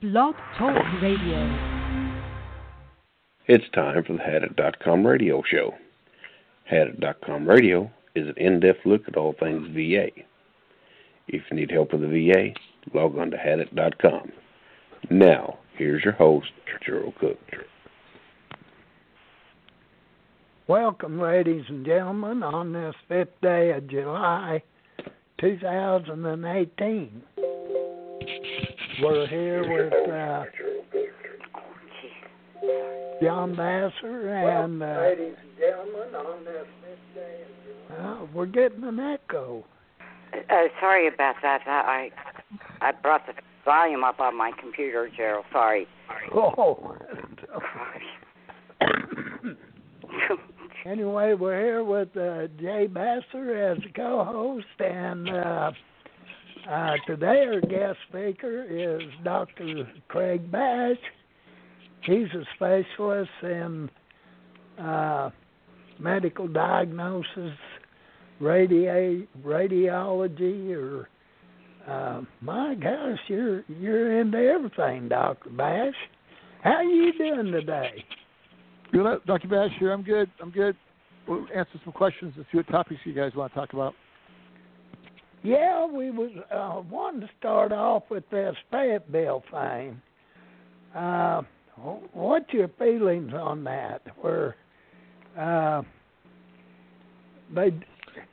Blog Talk Radio. It's time for the Hadit.com radio show. Hadit.com radio is an in depth look at all things VA. If you need help with the VA, log on to Hadit.com. Now, here's your host, Gerald Cook. Welcome, ladies and gentlemen, on this fifth day of July 2018. We're here with uh, John Vassar and. Uh, ladies and gentlemen, on this fifth day of July. Uh, we're getting an echo. Uh, sorry about that. I I brought the volume up on my computer, Gerald. Sorry. Oh. anyway, we're here with uh, Jay Basser as the co-host, and uh, uh, today our guest speaker is Dr. Craig Bash. He's a specialist in uh, medical diagnosis, radia- radiology, or uh, my gosh, you're you're into everything, Doctor Bash. How are you doing today? Good, Dr. Bash here. I'm good. I'm good. We'll answer some questions and see what topics you guys want to talk about. Yeah, we was uh, wanting to start off with this Fayetteville thing. Uh, what's your feelings on that? Where uh, they,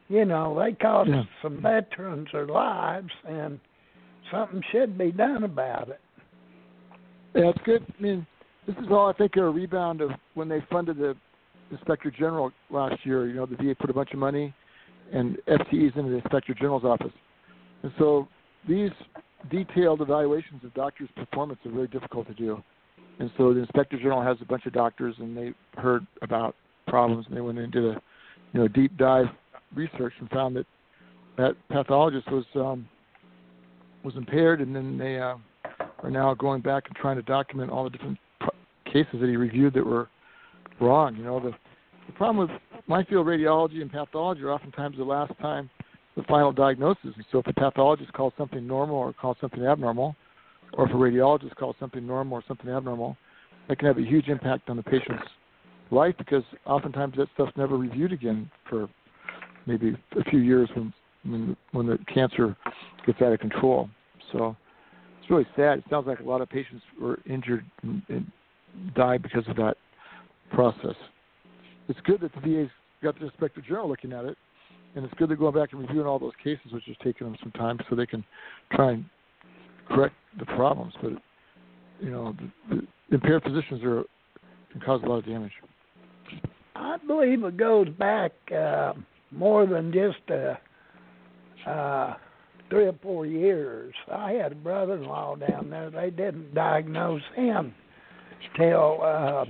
you know, they cost yeah. some veterans their lives, and something should be done about it. Yeah, it's good. I mean, this is all I think a rebound of when they funded the Inspector General last year. You know, the VA put a bunch of money and FTEs into the Inspector General's office. And so these detailed evaluations of doctors' performance are very difficult to do. And so the Inspector General has a bunch of doctors, and they heard about problems, and they went into the, you know, deep dive research and found that that pathologist was um, was impaired, and then they uh, are now going back and trying to document all the different cases that he reviewed that were wrong. You know, the the problem with my field, radiology and pathology, are oftentimes the last time the final diagnosis. And so if a pathologist calls something normal or calls something abnormal, or if a radiologist calls something normal or something abnormal, that can have a huge impact on the patient's life because oftentimes that stuff's never reviewed again for maybe a few years when when, when the cancer gets out of control. So it's really sad. It sounds like a lot of patients were injured and, and died because of that process it's good that the VA's got the Inspector General looking at it, and it's good they're going back and reviewing all those cases, which is taking them some time, so they can try and correct the problems. But you know, the, the impaired positions are can cause a lot of damage. I believe it goes back uh, more than just uh, uh, three or four years. I had a brother-in-law down there. They didn't diagnose him till. Uh,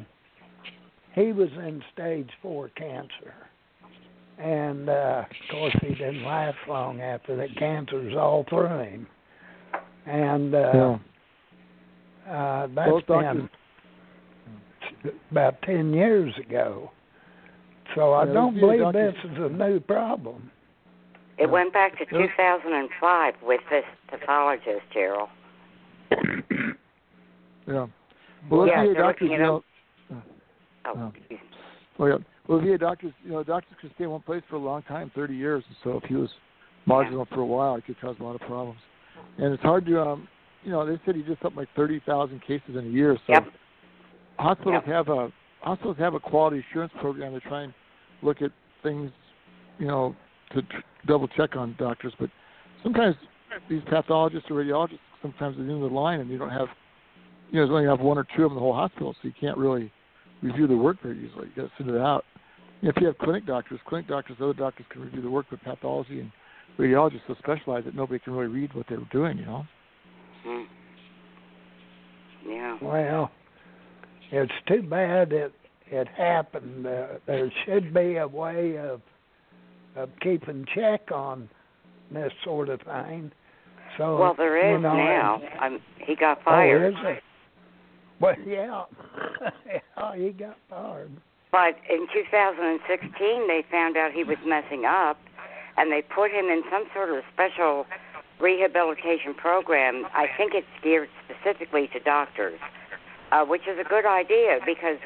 he was in stage four cancer. And uh, of course, he didn't last long after that. Cancer's all through him, and uh, yeah. uh, that's Both been about ten years ago. So I yeah, don't believe this is a new problem. It went back to 2005 with this pathologist, Gerald. yeah. Well, yeah, doctors, you know, Oh, well, yeah. Well, VA doctors, you know, doctors can stay in one place for a long time, 30 years. So if he was marginal yeah. for a while, it could cause a lot of problems. And it's hard to, um, you know, they said he did something like 30,000 cases in a year. So yep. hospitals yep. have a hospitals have a quality assurance program to try and look at things, you know, to tr- double check on doctors. But sometimes these pathologists or radiologists sometimes at the end of the line, and you don't have, you know, there's only have one or two of them in the whole hospital, so you can't really review the work very easily. You got to send it out. If you have clinic doctors, clinic doctors, other doctors can review the work, but pathology and radiologists so specialized that nobody can really read what they're doing. You know. Hmm. Yeah. Well, it's too bad it it happened. Uh, there should be a way of of keeping check on this sort of thing. So well, there is you know, now. I'm, he got fired. Oh, is it? Well, yeah, yeah, he got fired. But in 2016, they found out he was messing up, and they put him in some sort of special rehabilitation program, I think it's geared specifically to doctors, uh, which is a good idea because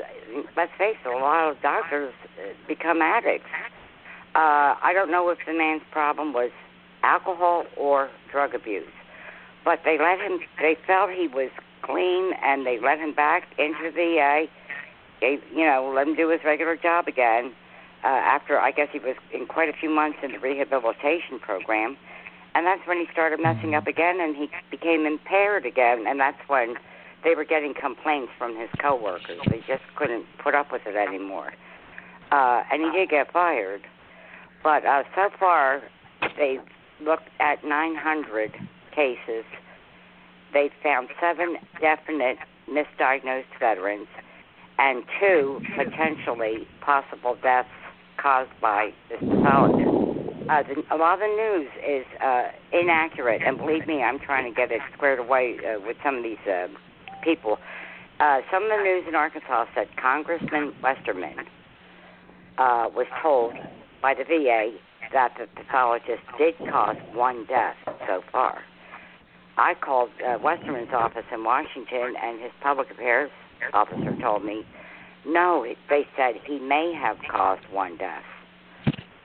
let's face it, a lot of doctors uh, become addicts. Uh, I don't know if the man's problem was alcohol or drug abuse, but they let him. They felt he was clean, and they let him back into the VA. They, you know, let him do his regular job again. Uh, after I guess he was in quite a few months in the rehabilitation program, and that's when he started messing up again, and he became impaired again, and that's when they were getting complaints from his coworkers. They just couldn't put up with it anymore, uh, and he did get fired. But uh, so far, they've looked at 900 cases. They've found seven definite misdiagnosed veterans and two potentially possible deaths caused by this pathologist. Uh, the, a lot of the news is uh, inaccurate, and believe me, I'm trying to get it squared away uh, with some of these uh, people. Uh, some of the news in Arkansas said Congressman Westerman uh, was told by the VA that the pathologist did cause one death so far. I called uh, Westerman's office in Washington, and his public affairs officer told me, no, they said he may have caused one death.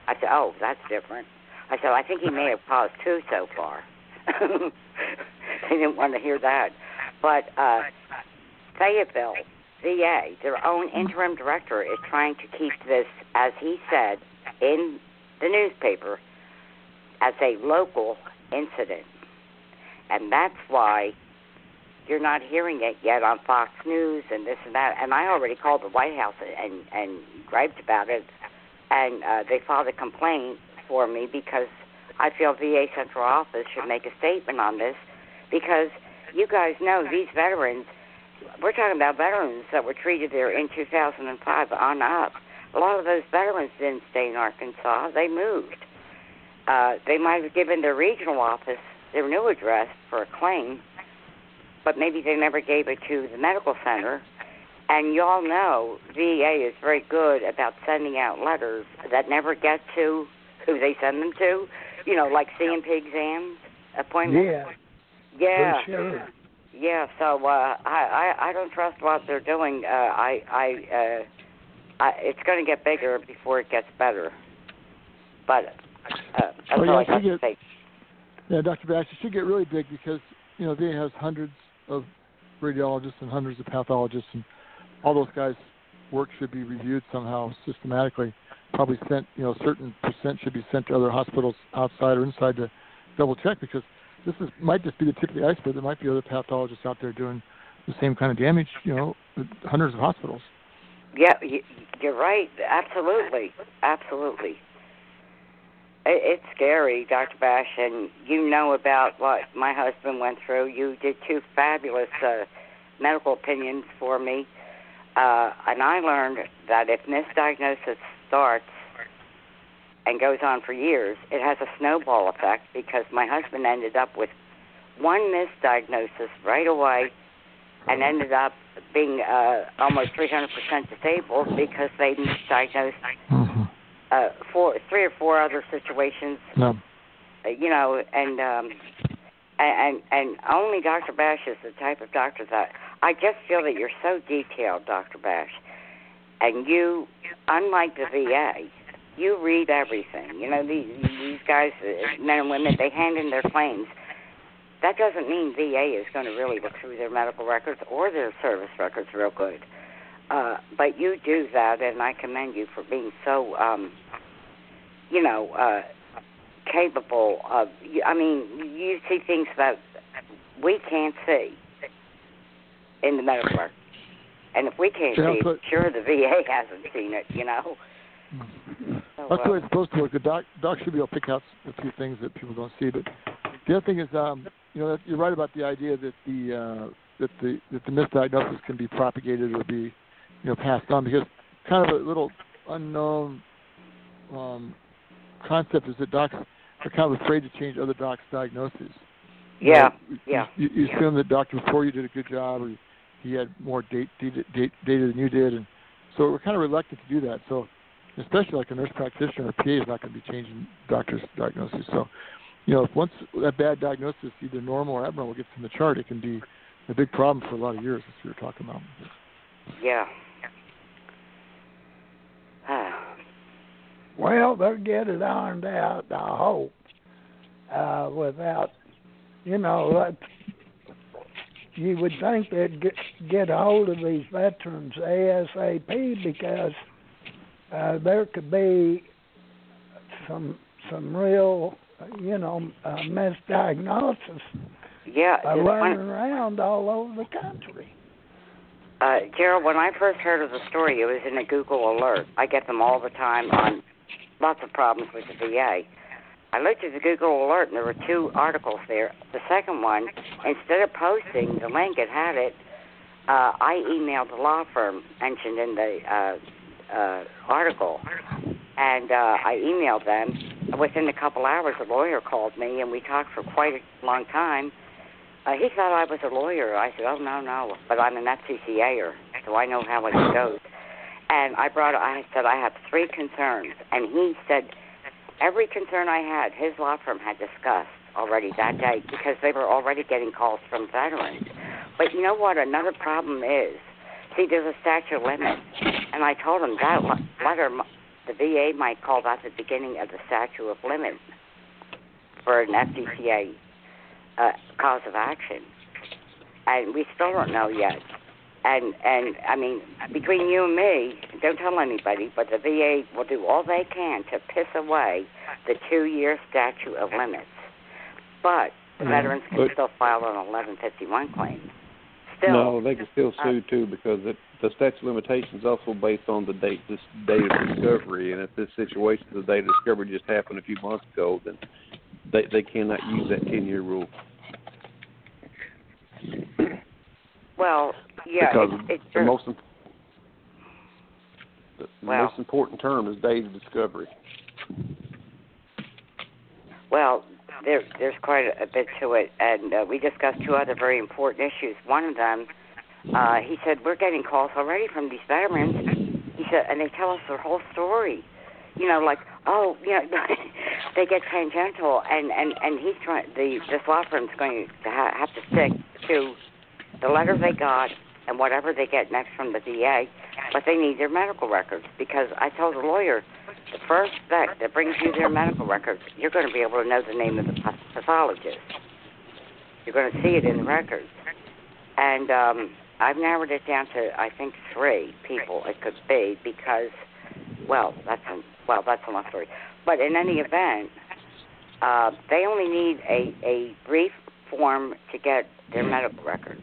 I said, oh, that's different. I said, I think he may have caused two so far. they didn't want to hear that. But uh, Fayetteville, VA, their own interim director is trying to keep this, as he said, in the newspaper as a local incident. And that's why you're not hearing it yet on Fox News and this and that. And I already called the White House and and griped about it, and uh, they filed a complaint for me because I feel VA Central Office should make a statement on this because you guys know these veterans. We're talking about veterans that were treated there in 2005 on up. A lot of those veterans didn't stay in Arkansas; they moved. Uh, they might have given their regional office their new address for a claim, but maybe they never gave it to the medical center. And y'all know VA is very good about sending out letters that never get to who they send them to. You know, like C&P exams appointments. Yeah. Yeah. For sure. Yeah. So uh, I, I I don't trust what they're doing. Uh, I I uh, I it's going to get bigger before it gets better. But uh, that's Well, all I yeah, have to say. Yeah, Dr. Bash, it should get really big because you know VA has hundreds of radiologists and hundreds of pathologists, and all those guys' work should be reviewed somehow systematically. Probably sent, you know, a certain percent should be sent to other hospitals outside or inside to double check because this is might just be the tip of the iceberg. There might be other pathologists out there doing the same kind of damage, you know, hundreds of hospitals. Yeah, you're right. Absolutely, absolutely. It, it's scary, Dr. Bash, and you know about what my husband went through. You did two fabulous uh, medical opinions for me, uh, and I learned that if misdiagnosis starts and goes on for years, it has a snowball effect because my husband ended up with one misdiagnosis right away and ended up being uh, almost 300% disabled because they misdiagnosed. Uh, four, three or four other situations, No. uh, you know, and um, and and only Dr. Bash is the type of doctor that I just feel that you're so detailed, Dr. Bash, and you, unlike the VA, you read everything. You know, these these guys, uh, men and women, they hand in their claims. That doesn't mean VA is going to really look through their medical records or their service records real good. Uh, but you do that, and I commend you for being so, um, you know, uh, capable of. I mean, you see things that we can't see in the medical record, and if we can't see but- it, sure the VA hasn't seen it. You know. So, That's the way uh, it's supposed to work. The doc, doc should be able to pick out a few things that people don't see. But the other thing is, um, you know, you're right about the idea that the uh, that the that the misdiagnosis can be propagated or be, you know, passed on because kind of a little unknown um, concept is that docs are kind of afraid to change other docs' diagnoses. You Yeah, know, yeah. You, you assume that doctor before you did a good job, or he had more date, data, date, data than you did, and so we're kind of reluctant to do that. So, especially like a nurse practitioner or PA is not going to be changing doctors' diagnoses. So, you know, if once that bad diagnosis, either normal or abnormal, gets in the chart, it can be a big problem for a lot of years. As you were talking about. Yeah. Well, they'll get it ironed out. I hope. Uh, without, you know, that you would think they'd get, get a hold of these veterans ASAP because uh, there could be some some real, you know, uh, misdiagnosis Yeah. uh, running one- around all over the country. Uh, Gerald, when I first heard of the story, it was in a Google alert. I get them all the time on lots of problems with the VA. I looked at the Google alert, and there were two articles there. The second one, instead of posting the link, it had it. Uh, I emailed the law firm mentioned in the uh, uh, article, and uh, I emailed them. Within a couple hours, a lawyer called me, and we talked for quite a long time. Uh, he thought I was a lawyer. I said, "Oh no, no," but I'm an FTCAer, so I know how it goes. And I brought. I said I have three concerns, and he said every concern I had, his law firm had discussed already that day because they were already getting calls from veterans. But you know what? Another problem is, see, there's a statute of limits, and I told him that le- letter the VA might call that the beginning of the statute of limits for an FTCA uh, cause of action, and we still don't know yet. And and I mean, between you and me, don't tell anybody, but the VA will do all they can to piss away the two-year statute of limits. But the Mhm. veterans can But- still file an 1151 claim. Still, No, they can still Uh, sue too because it, the statute of limitations is also based on the date this date of discovery, and if this situation, the date of discovery just happened a few months ago, then they they cannot use that ten year rule well, yeah, because it's, it's the true. most imp- the, the Well- most important term is date of discovery. Well, there, there's quite a, a bit to it, and uh, we discussed two other very important issues. One of them, uh, he said, we're getting calls already from these veterans. He said, and they tell us their whole story. You know, like, oh, you know, they get tangential, and and and he's trying. The this law firm's going to ha- have to stick to the letter they got and whatever they get next from the VA, but they need their medical records because I told the lawyer the first vet that brings you their medical records, you're going to be able to know the name of the pathologist. You're going to see it in the records. And um, I've narrowed it down to I think three people it could be because, well, that's a, well that's a long story. But in any event, uh, they only need a a brief form to get their medical records.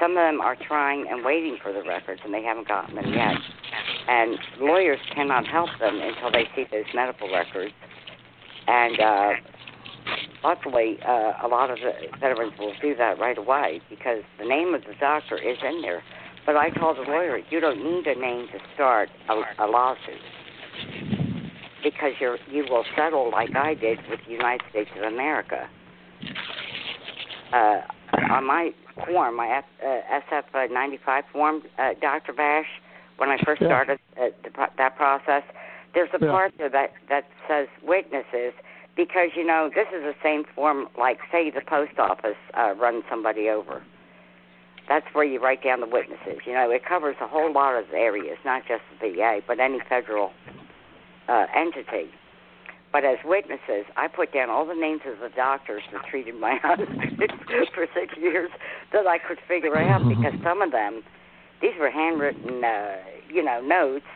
Some of them are trying and waiting for the records, and they haven't gotten them yet. And lawyers cannot help them until they see those medical records. And uh, luckily, uh, a lot of the veterans will do that right away because the name of the doctor is in there. But I told the lawyer, you don't need a name to start a, a lawsuit because you're you will settle like I did with the United States of America. Uh, on my form, my F, uh, SF uh, 95 form, uh, Dr. Bash, when I first Yeah. started uh, the, that process, there's a Yeah. part there that that says witnesses because you know this is the same form like say the post office uh, runs somebody over. That's where you write down the witnesses. You know, it covers a whole lot of areas, not just the VA, but any federal uh, entity. But as witnesses, I put down all the names of the doctors that treated my husband for six years that I could figure out because some of them, these were handwritten, uh, you know, notes,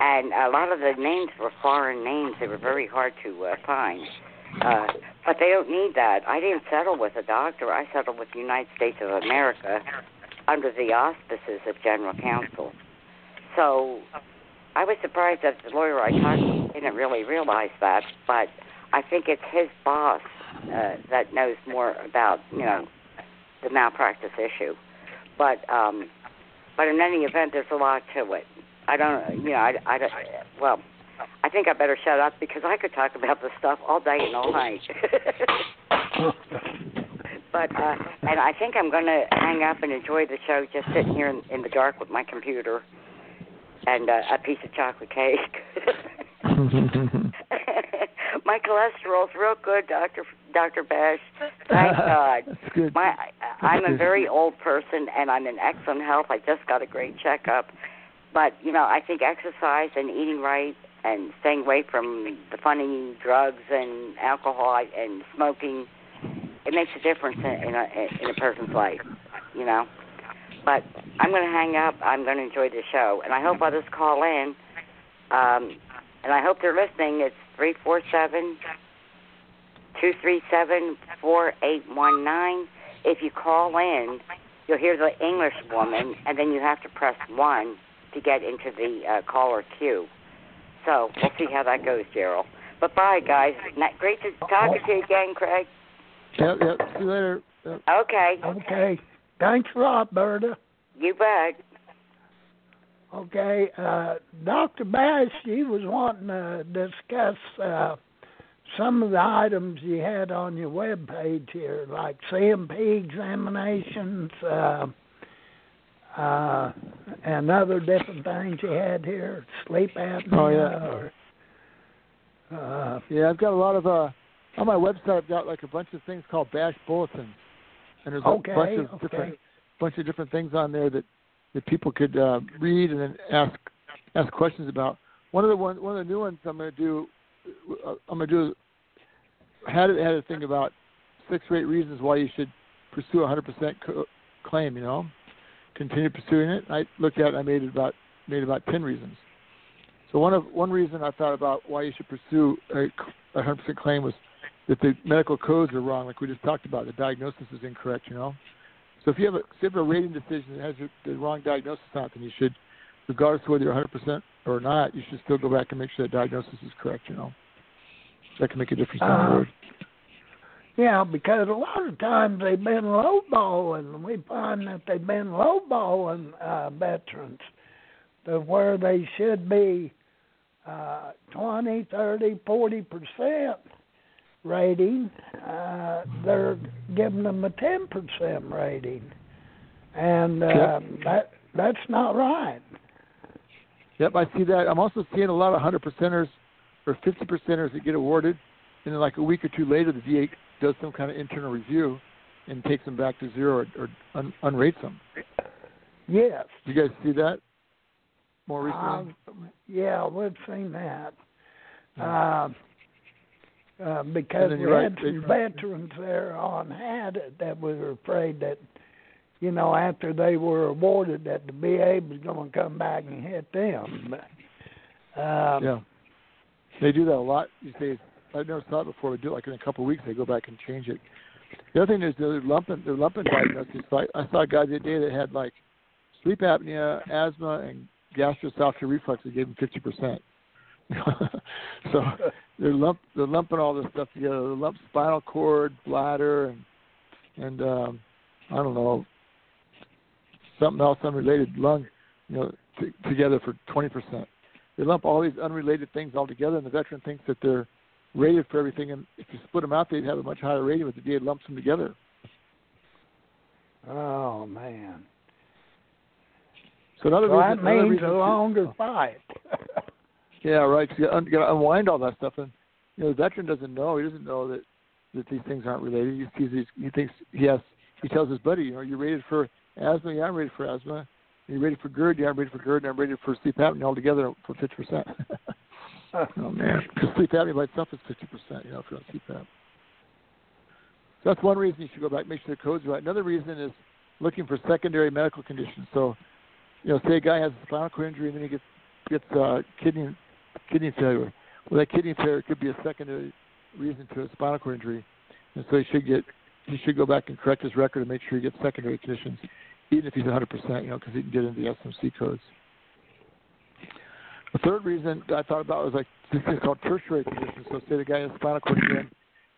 and a lot of the names were foreign names. They were very hard to uh, find. Uh, but they don't need that. I didn't settle with a doctor. I settled with the United States of America under the auspices of General Counsel. So I was surprised that the lawyer I talked to didn't really realize that, but I think it's his boss uh, that knows more about, you know, the malpractice issue. But um, but in any event, there's a lot to it. I don't, you know, I, I don't, well, I think I better shut up because I could talk about this stuff all day and all night. but uh, and I think I'm going to hang up and enjoy the show, just sitting here in, in the dark with my computer and uh, a piece of chocolate cake. my cholesterol's real good, Doctor Doctor Bash. Thank God. Good. My I, I'm a very old person, and I'm in excellent health. I just got a great checkup, but you know, I think exercise and eating right and staying away from the funny drugs and alcohol and smoking, it makes a difference in, in a in a person's life. You know. But I'm going to hang up. I'm going to enjoy the show, and I hope others call in. Um, and I hope they're listening. It's three four seven two three seven four eight one nine. If you call in, you'll hear the English woman, and then you have to press one to get into the uh, caller queue. So we'll see how that goes, Gerald. But bye, guys. Not, great to talk to you again, Craig. Yep, yep. See you later. Yep. Okay, Okay. Thanks a lot, Berta. you bet. Okay, uh, Dr. Bash, you was wanting to discuss uh, some of the items you had on your web page here, like C&P examinations, uh, uh, and other different things you had here, sleep apnea. Oh, yeah. Or, uh, Yeah, I've got a lot of uh on my website. I've got like a bunch of things called Bash bulletins, and there's a bunch of okay. different bunch of different things on there that that people could uh, read and then ask ask questions about. One of the one one of the new ones I'm going to do. uh, I'm going to do. Had it had a thing about six or eight reasons why you should pursue a 100% co- claim. You know, continue pursuing it. I looked at. it, I made it about made about 10 reasons. So one of one reason I thought about why you should pursue a, a 100% claim was that the medical codes are wrong, like we just talked about. The diagnosis is incorrect. You know. So if you have a, if you have a rating decision that has your, the wrong diagnosis on it, then you should, regardless of whether you're 100% or not, you should still go back and make sure that diagnosis is correct. You know, that can make a difference down the Uh, road. Yeah, because a lot of times they've been lowballing. And we find that they've been lowballing uh, veterans to where they should be uh, 20, 30, 40 percent rating. Uh, they're giving them a 10 percent rating, and uh, Yep. that that's not right. Yep, I see that. I'm also seeing a lot of 100 percenters or 50 percenters that get awarded, and then like a week or two later, the VA does some kind of internal review and takes them back to zero or, or un, unrates them. Yes. Do you guys see that more recently? Um, yeah, we've seen that. Uh, uh, because we you're had right, some they- veterans there on had it that we were afraid that, you know, after they were awarded, that the VA was going to come back and hit them. But, um, yeah, they do that a lot these days. I've never saw it before. They do it like in a couple of weeks. They go back and change it. The other thing is they're lumping they're lumping diagnoses. I, I saw a guy the other day that had like sleep apnea, asthma, and gastroesophageal reflux. They gave him fifty percent. so they're lump they're lumping all this stuff together. They lump spinal cord, bladder, and and um, I don't know something else unrelated, lung, you know, t- together for twenty percent. They lump all these unrelated things all together, and the veteran thinks that they're rated for everything. And if you split them out, they'd have a much higher rating, but the VA lumps them together. oh man, So another so that means a longer fight. Yeah, right. You got to unwind all that stuff, and you know the veteran doesn't know. He doesn't know that that these things aren't related. He sees these, he thinks he has. He tells his buddy, you know, you're rated for asthma. Yeah, I'm rated for asthma. You're rated for GERD. Yeah, I'm rated for GERD. And I'm rated for sleep apnea all together for 50 percent. oh man, because sleep apnea by itself is 50 percent. You know, if you're on CPAP. So that's one reason you should go back, make sure the code's are right. Another reason is looking for secondary medical conditions. So, you know, say a guy has a spinal cord injury and then he gets gets uh, kidney kidney failure. Well, that kidney failure could be a secondary reason to a spinal cord injury, and so he should get he should go back and correct his record and make sure he gets secondary conditions, even if he's 100 percent, you know, because he can get into the SMC codes. The third reason I thought about was like this thing called tertiary conditions. So say the guy has spinal cord injury,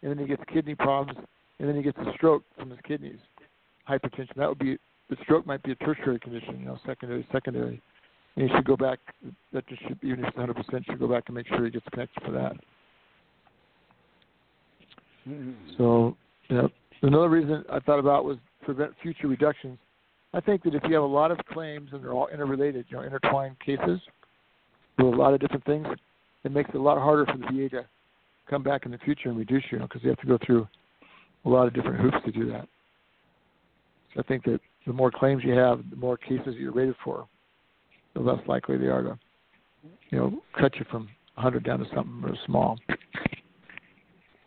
and then he gets kidney problems, and then he gets a stroke from his kidneys, hypertension. That would be the stroke might be a tertiary condition, you know, secondary, secondary. And he should go back. That just should, even if it's 100 percent, should go back and make sure he gets connected for that. Mm-hmm. So, you know, another reason I thought about was prevent future reductions. I think that if you have a lot of claims and they're all interrelated, you know, intertwined cases with a lot of different things, it makes it a lot harder for the VA to come back in the future and reduce you, know, because you have to go through a lot of different hoops to do that. So I think that the more claims you have, the more cases you're rated for, the less likely they are to, you know, cut you from 100 down to something real small.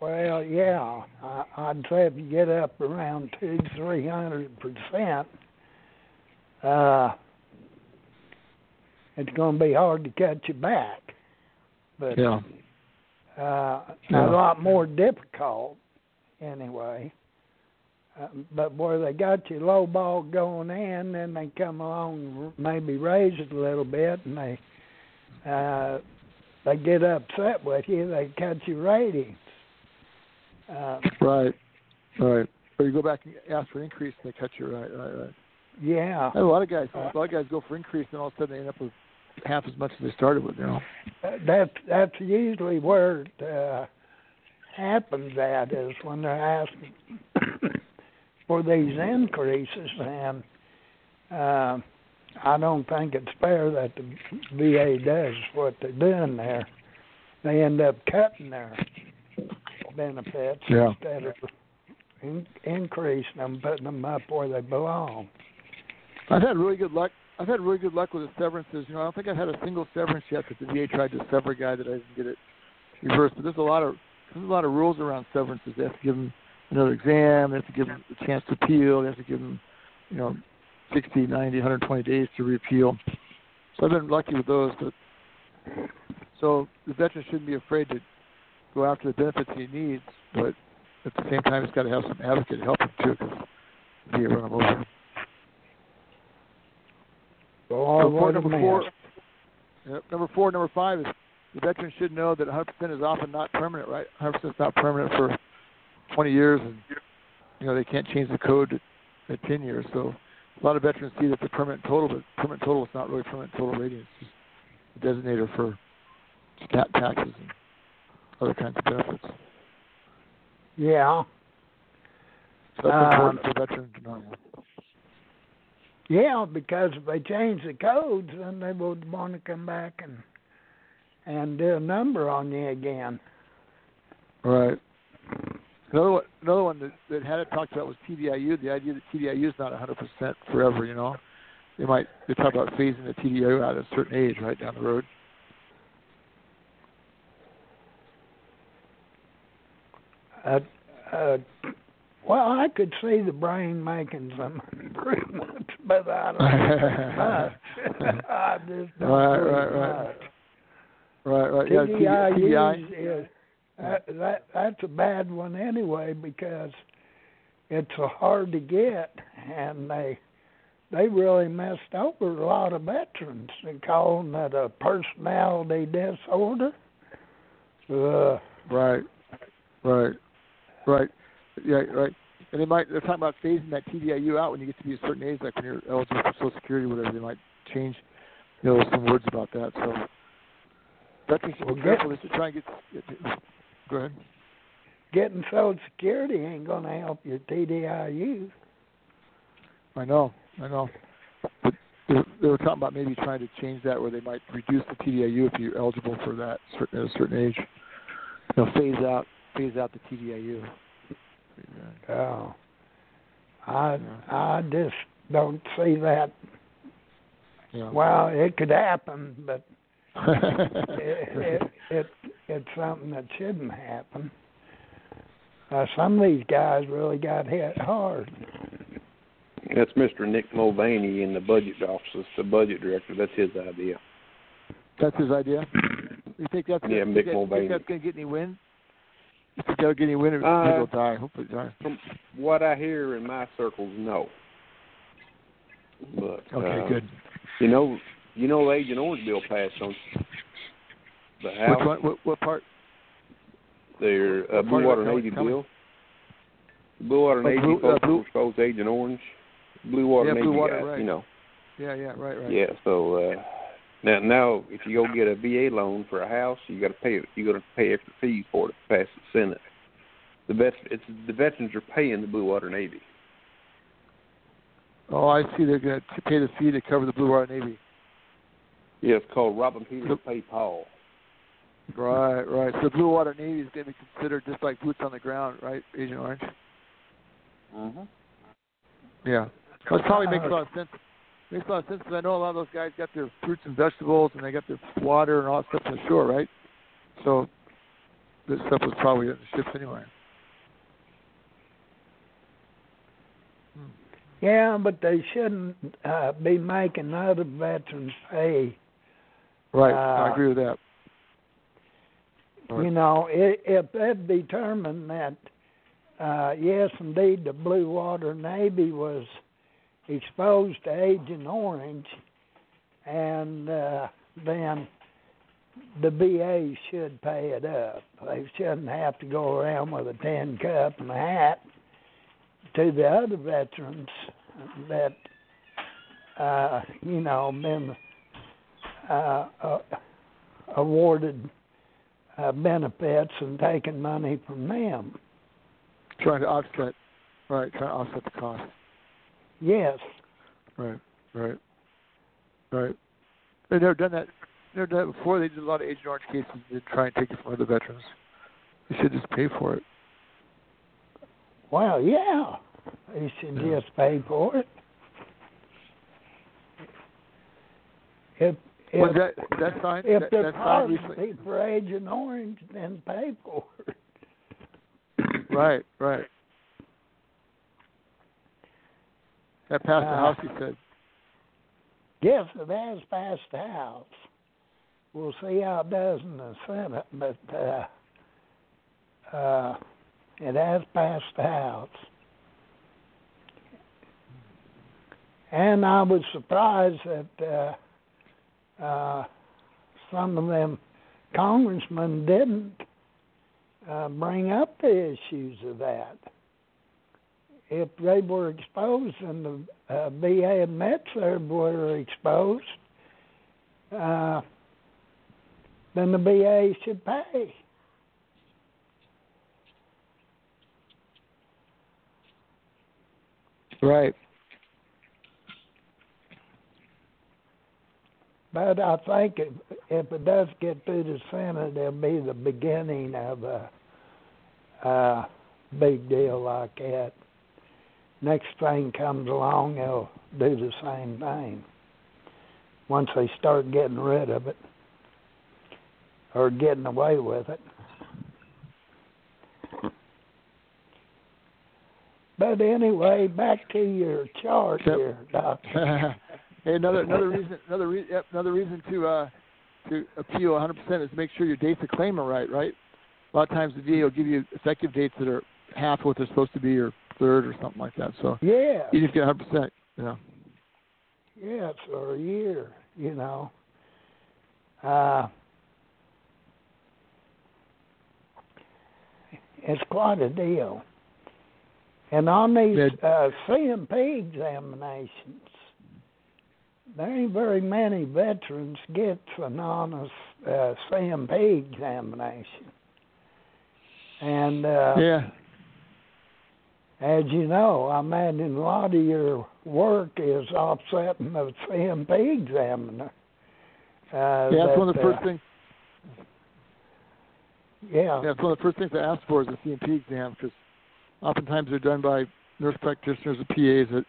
Well, yeah, I, I'd say if you get up around two, three hundred percent, uh, it's going to be hard to cut you back. But Yeah. uh, Yeah. a lot more difficult anyway. Uh, but where they got you low ball going in, then they come along, maybe raise it a little bit, and they uh, they get upset with you. They cut your ratings. Uh, Right. Right. Or you go back and ask for an increase, and they cut you. Right. Right. Right. yeah, a lot of guys. A lot of guys go for increase, and all of a sudden they end up with half as much as they started with. You know. that that's usually where it uh, happens. At is when they're asking for these increases, and uh, I don't think it's fair that the VA does what they're doing there. They end up cutting their benefits Yeah. instead of in- increasing them, putting them up where they belong. I've had really good luck. I've had really good luck with the severances. You know, I don't think I've had a single severance yet that the VA tried to sever a guy that I didn't get it reversed. But there's a lot of there's a lot of rules around severances. They have to give them another exam. They have to give them a chance to appeal. They have to give them, you know, 60, 90, 120 days to reappeal. So I've been lucky with those. But so the veteran shouldn't be afraid to go after the benefits he needs, but at the same time, he's got to have some advocate help him too, because VA run him over. So what point number four, yep, number four, number five is the veteran should know that 100% is often not permanent, right? 100% is not permanent for 20 years, and you know they can't change the code at, at 10 years. So a lot of veterans see that the permanent total, but permanent total is not really permanent total rating. It's just a designator for stat taxes and other kinds of benefits. Yeah, So that's Um, important for veterans to know. yeah, because if they change the codes, then they would want to come back and and do a number on you again. Right. Another one, another one that, that had it talked about was TDIU. The idea that TDIU is not 100% forever. You know, they might they talk about phasing the TDIU out at a certain age, right down the road. Uh, uh, well, I could see the brain making some improvements, but I don't. I just don't Right, right, right. Right, right. Yeah, TDI, TDI. is that, that that's a bad one anyway because it's so hard to get, and they they really messed over a lot of veterans and calling it a personality disorder. Uh, Right, right, right. Yeah, right. And they might they're talking about phasing that TDIU out when you get to be a certain age, like when you're eligible for Social Security, or whatever. They might change, you know, some words about that. So veterans should Well, be careful. They should try and get. get go ahead. getting Social Security ain't going to help your TDIU. I know, I know. But they, they were talking about maybe trying to change that where they might reduce the TDIU if you're eligible for that certain, at a certain age. You know, phase out, phase out the TDIU. Oh, I Yeah. I just don't see that. Yeah. Well, it could happen, but it, it, it it's something that shouldn't happen. Uh, some of these guys really got hit hard. That's Mr. Mick Mulvaney in the budget office, the budget director. That's his idea. that's his idea. You think that's Yeah, you Mick think, you Mulvaney. think that's gonna get any win? You think that'll get any win? Or Uh, maybe it'll die. Hopefully, die. From what I hear in my circles, no. But Okay, uh, good. You know, you know, Agent Orange bill passed on the House. Which one? What, what part? Their uh, Blue Water it? Tell me- Navy bill. Blue Water Oh, Navy Blue- uh, Blue- to Agent Orange. Blue Water Yeah, Navy Blue Water, guys, right. you know. Yeah, yeah, right, right. Yeah, so uh now now if you go get a VA loan for a house, you got to pay you got to pay extra fees for it to pass the Senate. The vet it's the veterans are paying the Blue Water Navy. Oh, I see. They're going to pay the fee to cover the Blue Water Navy. Yeah, it's called Robin Peters Yep. Pay Paul. Right, right. So Blue Water Navy is going to be considered just like boots on the ground, right, Agent Orange? Mm-hmm. Yeah. That probably makes a lot of sense. Makes a lot of sense because I know a lot of those guys got their fruits and vegetables and they got their water and all that stuff from the shore, right? So this stuff was probably on the ships anyway. Yeah, but they shouldn't uh, be making other veterans pay. Right. Uh, I agree with that. You know, i if they determined that, uh, yes, indeed, the Blue Water Navy was exposed to Agent Orange, and uh, then the VA should pay it up. They shouldn't have to go around with a tin cup and a hat to the other veterans that uh, you know been uh, uh, awarded uh, benefits and taking money from them. Trying to offset, right? Trying to offset the cost. Yes. Right, right, right. They've never done that. Never done that before. They did a lot of Agent Orange cases. They try and take it from other veterans. They should just pay for it. Well, yeah. They should Yeah. just pay for it. If if Was that was that signed? if that, the that signed recently? policy for Agent Orange, then pay for it. Right, right. That passed the Uh, House. He said. Yes, it has passed the House. We'll see how it does in the Senate, but uh, uh, it has passed the House. And I was surprised that uh, uh, some of them congressmen didn't uh, bring up the issues of that. If they were exposed and the uh, VA and MedServ were exposed, uh, then the VA should pay. Right. But I think if, if it does get through the Senate, it'll be the beginning of a, a big deal like that. Next thing comes along, they'll do the same thing. Once they start getting rid of it or getting away with it. But anyway, back to your chart here, Doctor. hey, another another reason another re- yep, another reason to uh to appeal 100% is to make sure your dates of claim are right. Right. A lot of times the VA will give you effective dates that are half what they're supposed to be or third or something like that. So Yeah. you just get 100%. You know. Yes, or a year, you know. Uh, it's quite a deal. And on these uh, C&P examinations, there ain't very many veterans gets an honest uh, C&P examination. And uh, yeah. as you know, I imagine a lot of your work is offsetting the C&P examiner. Uh, Yeah, that's one of that, the uh, first things. Yeah, Yeah, it's one of the first things I ask for is a C&P exam because oftentimes they're done by nurse practitioners or PAs that,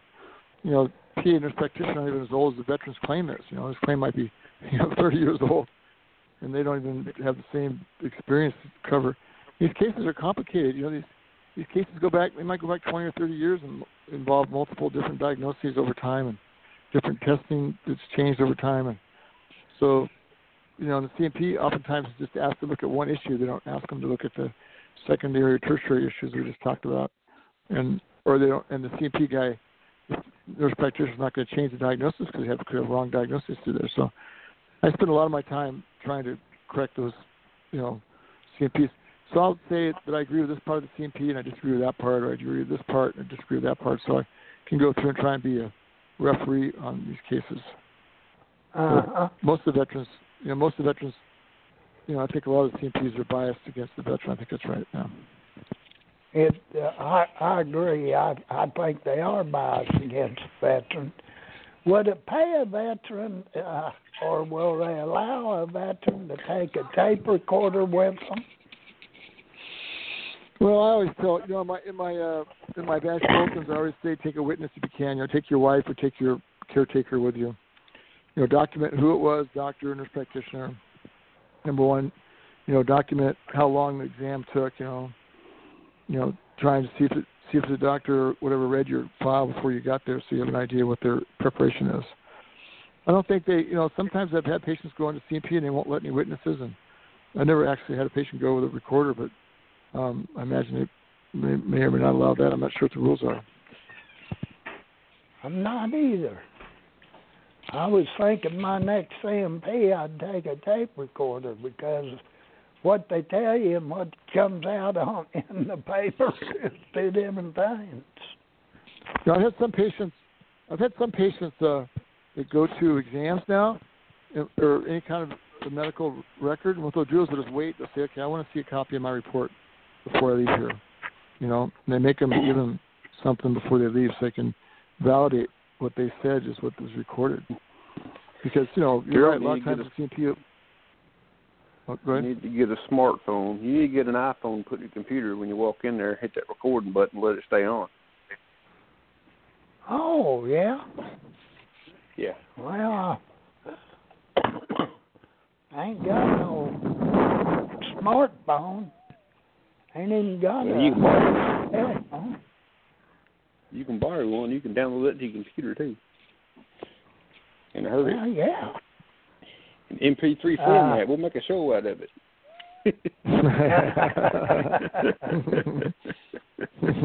you know, PA nurse practitioner not even as old as the veteran's claim is. You know, his claim might be, you know, 30 years old, and they don't even have the same experience to cover. These cases are complicated. You know, these these cases go back. They might go back 20 or 30 years and involve multiple different diagnoses over time and different testing that's changed over time. And so, you know, the C&P oftentimes is just asked to look at one issue. They don't ask them to look at the secondary or tertiary issues we just talked about, and or they don't. And the C&P guy, nurse practitioner, is not going to change the diagnosis because they have could have wrong diagnosis through there. So, I spend a lot of my time trying to correct those, you know, C&Ps. So I'll say that I agree with this part of the C&P and I disagree with that part, or I agree with this part and I disagree with that part. So I can go through and try and be a referee on these cases uh-huh. most of the veterans, you know, most of the veterans, you know, I think a lot of the C&Ps are biased against the veteran. I think that's right. Yeah. It, uh, I, I agree. I, I think they are biased against the veteran, would it pay a veteran, uh, or will they allow a veteran to take a tape recorder with them? Well, I always tell you know my in my uh in my Bash bulletins I always say take a witness if you can. You know, take your wife or take your caretaker with you. You know, document who it was, doctor, nurse practitioner. Number one, you know, document how long the exam took. You know, you know, trying to see if it, see if the doctor or whatever read your file before you got there, so you have an idea what their preparation is. I don't think they, you know, sometimes I've had patients go into C&P and they won't let any witnesses, and I never actually had a patient go with a recorder, but um, I imagine they may, may or may not allow that. I'm not sure what the rules are. I'm not either. I was thinking my next C&P I'd take a tape recorder because what they tell you and what comes out on in the paper is two different things. You know, I've had some patients. I've had some patients uh, that go to exams now, uh, or any kind of a medical record, and what they'll do is they'll just wait. They'll say, "Okay, I want to see a copy of my report before I leave here." You know, and they make them give them something before they leave, so they can validate what they said is what was recorded. Because you know, you're You're right. A lot you of need times to the C&P. Oh, You need to get a smartphone. You need to get an iPhone, put in your computer when you walk in there, hit that recording button, let it stay on. Oh yeah. Yeah. Well, uh, I ain't got no smartphone. Ain't even got Well, a you can borrow. telephone. You can borrow one. You can download it to your computer too. In a hurry. Well, yeah. An MP3 Uh, format. we'll make a show out of it.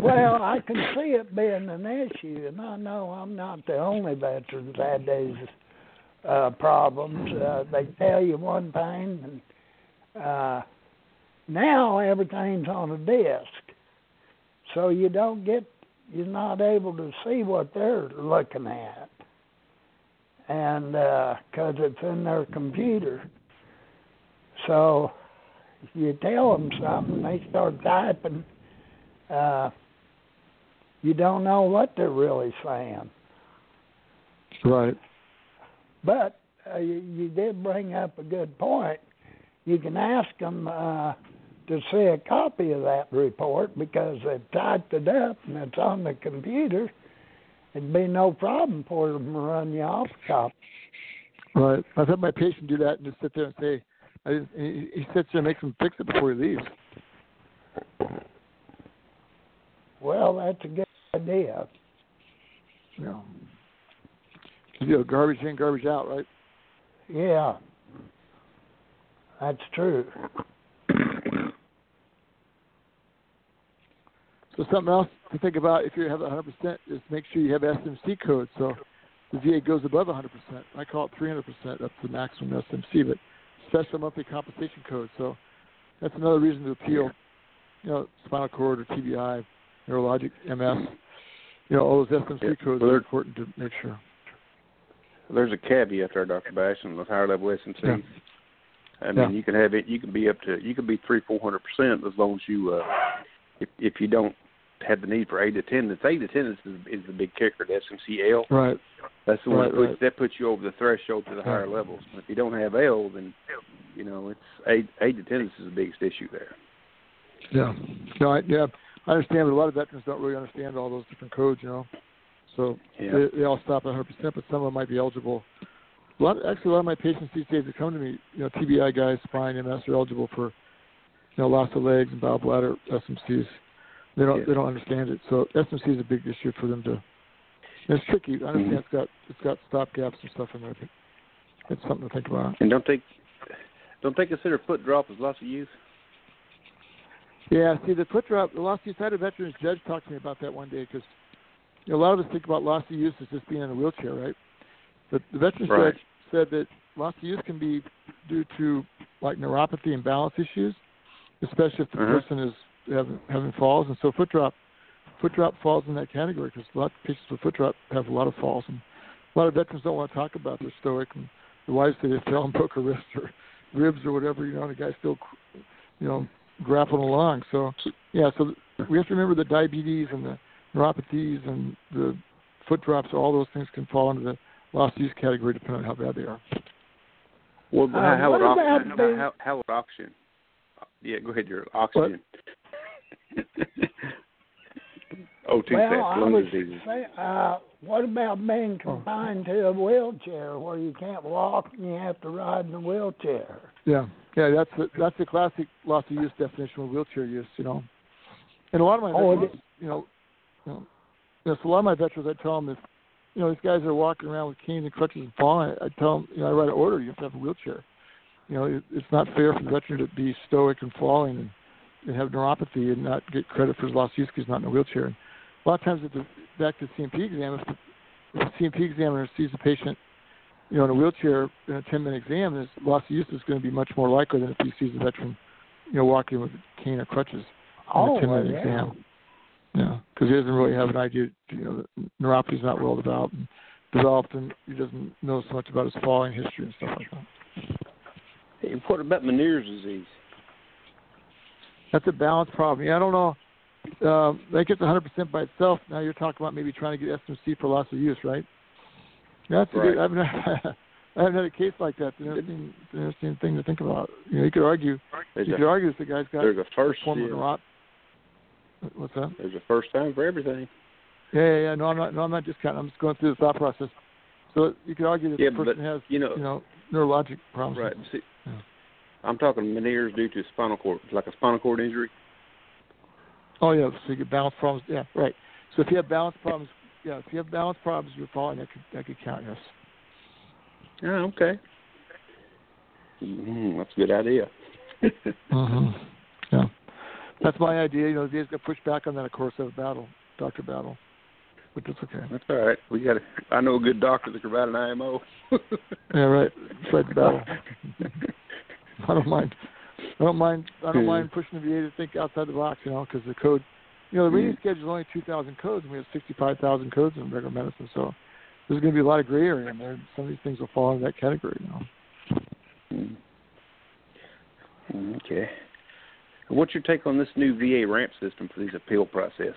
well, I can see it being an issue, and I know I'm not the only veteran that had these uh, problems. Uh, they tell you one thing, and uh, now everything's on a disc, so you don't get, you're not able to see what they're looking at, and because it's in their computer, so you tell them something, they start typing uh, you don't know what they're really saying. right. But uh, you, you did bring up a good point. You can ask them uh, to see a copy of that report because they've typed it up and it's on the computer. It'd be no problem for them to run you off a copy. Right. I've had my patient do that and just sit there and say, I didn't, he, he sits there and makes him fix it before he leaves. Well, that's a good idea. Know, you know, garbage in, garbage out, right? Yeah, that's true. So something else to think about if you have 100% is make sure you have SMC code. So the VA goes above 100%. I call it 300% up to the maximum SMC, but special monthly compensation code. So that's another reason to appeal. You know, spinal cord or TBI, neurologic MS. You know, all those SMC Yeah, codes well, are they're- important to make sure. There's a caveat there, Dr. Bastion, with higher level SMC. Yeah. I mean, Yeah. you can have it. You can be up to. You can be three, four hundred percent as long as you. Uh, if if you don't have the need for aid attendance, aid attendance is, is the big kicker. The SMCL. Right. That's the one Right, that, puts, right. that puts you over the threshold to the higher Yeah. levels. If you don't have L, then you know it's aid aid attendance is the biggest issue there. Yeah. No, I, yeah, I understand, but a lot of veterans don't really understand all those different codes, you know. So Yeah. they, they all stop at 100%, but some of them might be eligible. A lot, actually, a lot of my patients these days that come to me, you know, TBI guys, spine, MS, are eligible for, you know, loss of legs and bowel bladder SMCs. They don't, Yeah. they don't understand it. So SMC is a big issue for them to. And it's tricky. I understand Mhm. it's got it's got stop gaps and stuff in there, but it's something to think about. And don't they don't they consider foot drop as loss of use? Yeah, see, the foot drop, the loss of use, I had a veterans judge talk to me about that one day because you know, a lot of us think about loss of use as just being in a wheelchair, right? But the veterans Right. judge said that loss of use can be due to like neuropathy and balance issues, especially if the Mhm. person is having, having falls. And so foot drop, foot drop falls in that category because a lot of patients with foot drop have a lot of falls, and a lot of veterans don't want to talk about their stoic. And the wives say they fell and broke a wrist or ribs or whatever, you know, and the guy's still, you know, grappling along. So yeah, so we have to remember the diabetes and the neuropathies and the foot drops. All those things can fall into the loss of use category depending on how bad they are. Well, Um, how, how what would about oxygen? How, how would oxygen? Yeah, go ahead. Your oxygen. oh, too well, fast. I Lung was diseases. say, uh, what about being confined to a wheelchair where you can't walk and you have to ride in a wheelchair? Yeah, yeah, that's the, that's the classic loss of use definition of wheelchair use. You know, and a lot of my Oh, veterans, you know, you know, you know, so a lot of my veterans, I tell them if you know these guys are walking around with canes and crutches and falling, I, I tell them, you know, I write an order. You have to have a wheelchair. You know, it, it's not fair for the veteran to be stoic and falling and, and have neuropathy and not get credit for his loss of use because he's not in a wheelchair. And a lot of times, at the back to the C&P exam, if the, if the C&P examiner sees the patient you know, in a wheelchair in a 10 minute exam, this loss of use is going to be much more likely than if he sees a veteran, you know, walking with a cane or crutches in Oh, a 10 minute yeah. exam. Yeah, because he doesn't really have an idea, you know, that neuropathy's not well developed and developed, and he doesn't know so much about his falling history and stuff like that. Hey, what about Meniere's disease? That's a balance problem. Yeah, I don't know. Um, that gets 100% by itself. Now you're talking about maybe trying to get SMC for loss of use, right? That's a good. I've never, I haven't had a case like that. It's an interesting, it's an interesting thing to think about. You know, you could argue. There's you a, could argue that the guy's got there's a first. form of neurot. What's that? there's a first time for everything. Yeah, yeah, yeah. No, I'm not. No, I'm not discounting. I'm just going through the thought process. So you could argue that Yeah, the person but, has, you know- you know, neurologic problems. Right. See. I'm talking Meniere's due to spinal cord, like a spinal cord injury. Oh yeah, so you get balance problems. Yeah, right. So if you have balance problems, yeah, if you have balance problems, you're falling. That could that could count. Yes. Oh, okay. Mm, that's a good idea. hmm Yeah. That's my idea. You know, VA's got pushed back on that, of course, of battle, doctor battle, but that's okay. That's all right. We got. I know a good doctor that can write an IMO. Yeah, right. Fight the battle. I don't mind. I don't mind. I don't Hmm. mind pushing the VA to think outside the box. You know, because the code, you know, the rating schedule is only two thousand codes, and we have sixty-five thousand codes in regular medicine. So there's going to be a lot of gray area in there. Some of these things will fall into that category. You know. Mm. Mm, Okay. What's your take on this new VA ramp system for these appeal process?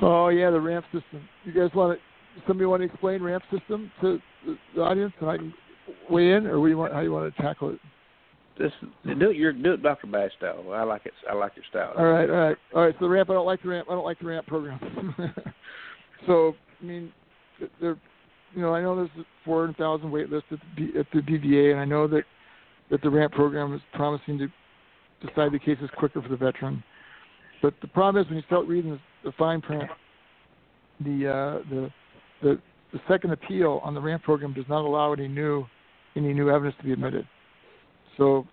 Oh yeah, the ramp system. You guys want to? Somebody want to explain ramp system to the, audience, and I can weigh in, or what do you want? How you want to tackle it? This do it your do it Dr. Bash style. I like it. I like your style. All right, all right, all right. So the ramp, I don't like the ramp. I don't like the ramp program. so I mean, there, you know, I know there's four hundred thousand wait list at the, at the BVA, and I know that that the ramp program is promising to decide the cases quicker for the veteran. But the problem is when you start reading the, the fine print, the uh, the the the second appeal on the ramp program does not allow any new any new evidence to be admitted. So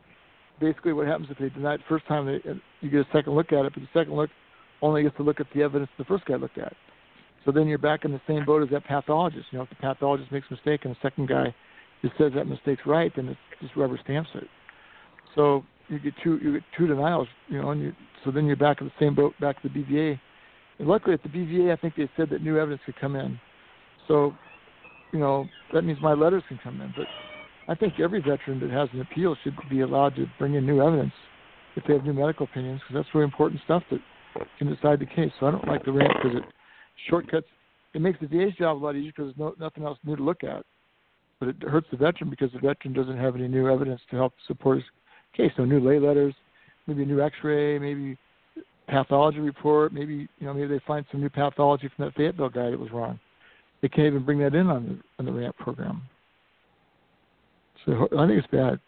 basically, what happens if they deny it the first time, they, you get a second look at it, but the second look only gets to look at the evidence the first guy looked at. So then you're back in the same boat as that pathologist. You know, if the pathologist makes a mistake and the second guy just says that mistake's right, then it just rubber stamps it. So you get two you get two denials. You know, and you, so then you're back in the same boat back to the BVA. And luckily at the BVA, I think they said that new evidence could come in. So, you know, that means my letters can come in. But I think every veteran that has an appeal should be allowed to bring in new evidence if they have new medical opinions, because that's really important stuff that can decide the case. So I don't like the ramp because it shortcuts. It makes the VA's job a lot easier because there's no, nothing else new to look at. But it hurts the veteran because the veteran doesn't have any new evidence to help support his case. No new lay letters, maybe a new X-ray, maybe pathology report, maybe you know maybe they find some new pathology from that Fayetteville guy that was wrong. They can't even bring that in on the on the ramp program. So I think it's bad.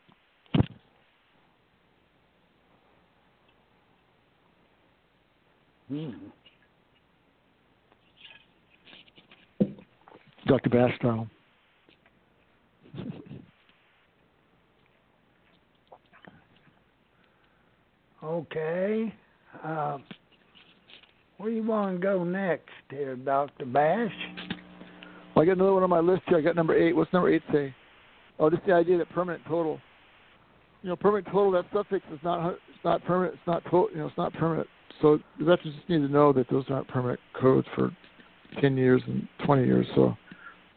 Dr. Bash. Okay. Uh, where you want to go next here, Dr. Bash? Well, I got another one on my list here. I got number eight. What's number eight say? Oh, just the idea that permanent total. You know, permanent total. That suffix is not. It's not permanent. It's not total. You know, it's not permanent. So the veterans just need to know that those aren't permanent codes for ten years and twenty years. So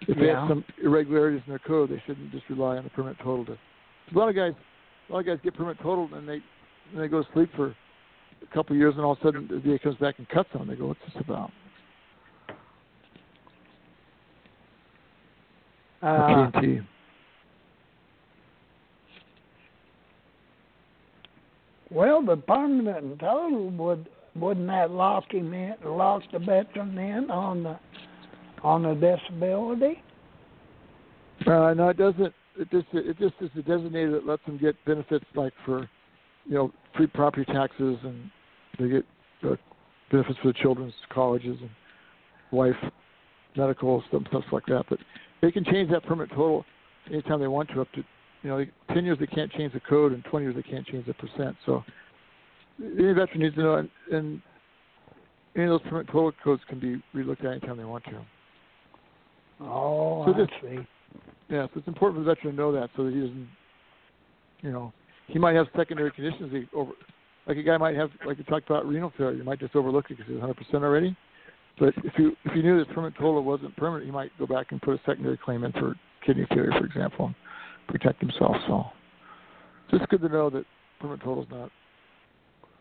if they have some irregularities in their code, they shouldn't just rely on the permanent total. To, a lot of guys, a lot of guys get permanent total and they and they go to sleep for a couple of years, and all of a sudden the VA comes back and cuts them. They go, "What's this about?" Uh, T. well, the permanent and total would wouldn't that lock him in, lock the veteran in on the on the disability? Uh, no, it doesn't. It just it just is a designated that lets them get benefits like for, you know, free property taxes and they get uh, benefits for the children's colleges and wife medical stuff stuff like that. But they can change that permit total anytime they want to up to you know ten years they can't change the code and twenty years they can't change the percent. So any veteran needs to know and, and any of those permit total codes can be relooked at anytime they want to. Oh, So I see. Yeah, so it's important for the veteran to know that so that he doesn't, you know, he might have secondary conditions. He over, like a guy might have, like we talked about renal failure. You might just overlook it because he's 100 percent already. But if you if you knew this permanent total wasn't permanent, he might go back and put a secondary claim in for kidney failure, for example, protect himself. So, so it's good to know that permanent total is not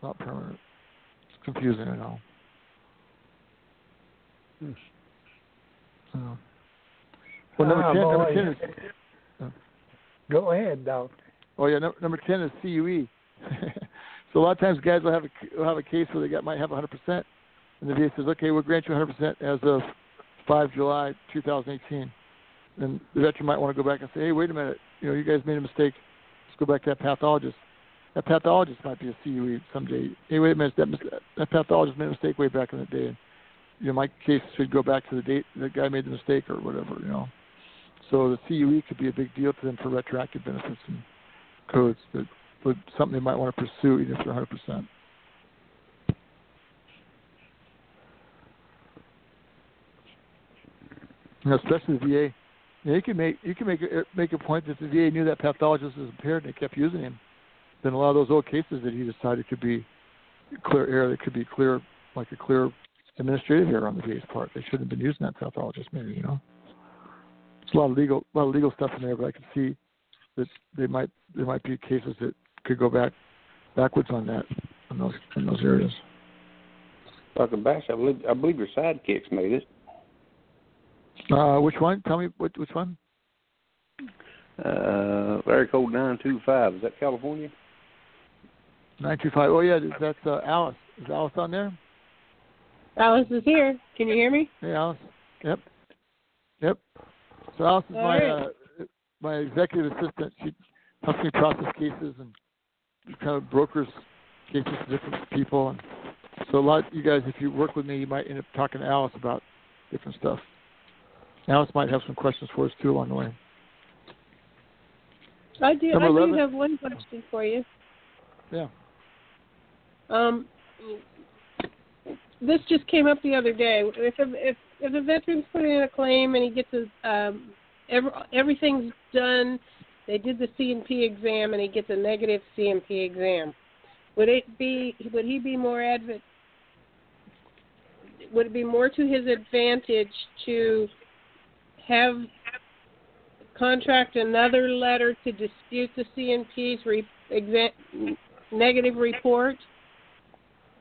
not permanent. It's confusing, I know. Hmm. So. Well, number Ah, ten, number ten is Go ahead, doctor. Oh yeah, no, number ten is CUE. so a lot of times guys will have a will have a case where they got might have 100 percent, and the VA says, okay, we'll grant you 100 percent as of 5 July 2018. And the veteran might want to go back and say, hey, wait a minute, you know, you guys made a mistake. Let's go back to that pathologist. That pathologist might be a CUE someday. Hey, wait a minute, that that pathologist made a mistake way back in the day. And, you know, my case should go back to the date the guy made the mistake or whatever, you know. So the CUE could be a big deal to them for retroactive benefits and codes that would something they might want to pursue even if they're 100%. You know, especially the VA. You, can make you can make a, uh, make a point that the VA knew that pathologist was impaired and they kept using him. Then a lot of those old cases that he decided could be clear error, that could be clear like a clear administrative error on the VA's part. They shouldn't have been using that pathologist, maybe you know. There's a lot of legal a lot of legal stuff in there, but I can see that they might there might be cases that could go back backwards on that in those in those areas. Dr. Bash, I believe I believe your sidekicks made it. Uh, which one? Tell me what which one? Uh, area code nine two five. Is that California? Nine two five. Oh yeah, that's uh, Alice. Is Alice on there? Alice is here. Can you hear me? Hey Alice. Yep. Yep. So Alice is All my right. uh, my executive assistant. She helps me process cases and kind of brokers cases to different people. And so a lot you guys, if you work with me, you might end up talking to Alice about different stuff. Alice might have some questions for us too along the way. I do. Number I do have one question for you. Yeah. Um, this just came up the other day. If a, if if a veteran's putting in a claim and he gets a um, every, everything's done, they did the C&P exam and he gets a negative C&P exam. Would it be would he be more adv- would it be more to his advantage to have contract another letter to dispute the C&P's re- exa- negative report,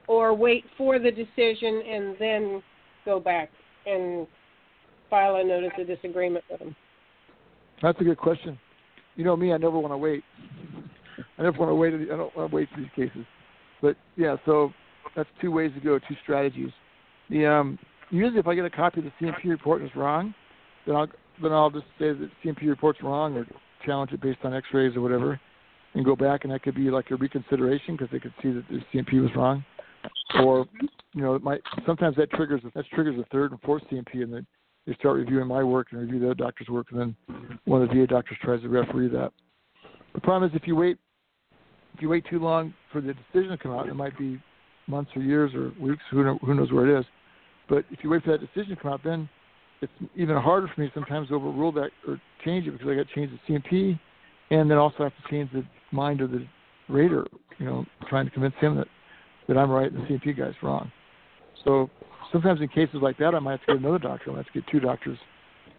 or wait for the decision and then go back and file a notice of disagreement with them? That's a good question. You know me, I never want to wait. I never want to wait. I don't want to wait for these cases. But yeah, so that's two ways to go, two strategies. The um, usually if I get a copy of the C&P report and it's wrong, then I'll then I'll just say that C&P report's wrong or challenge it based on X-rays or whatever, and go back and that could be like a reconsideration because they could see that the C&P was wrong, or you know it might sometimes that triggers that triggers a third and fourth C&P and then they start reviewing my work and review the other doctor's work and then one of the VA doctors tries to referee that. The problem is if you wait if you wait too long for the decision to come out, it might be months or years or weeks. Who know, who knows where it is? But if you wait for that decision to come out, then it's even harder for me sometimes to overrule that or change it because I got to change the C&P, and then also have to change the mind of the rater. You know, trying to convince him that that I'm right and the C&P guy's wrong. So sometimes in cases like that, I might have to get another doctor. I might have to get two doctors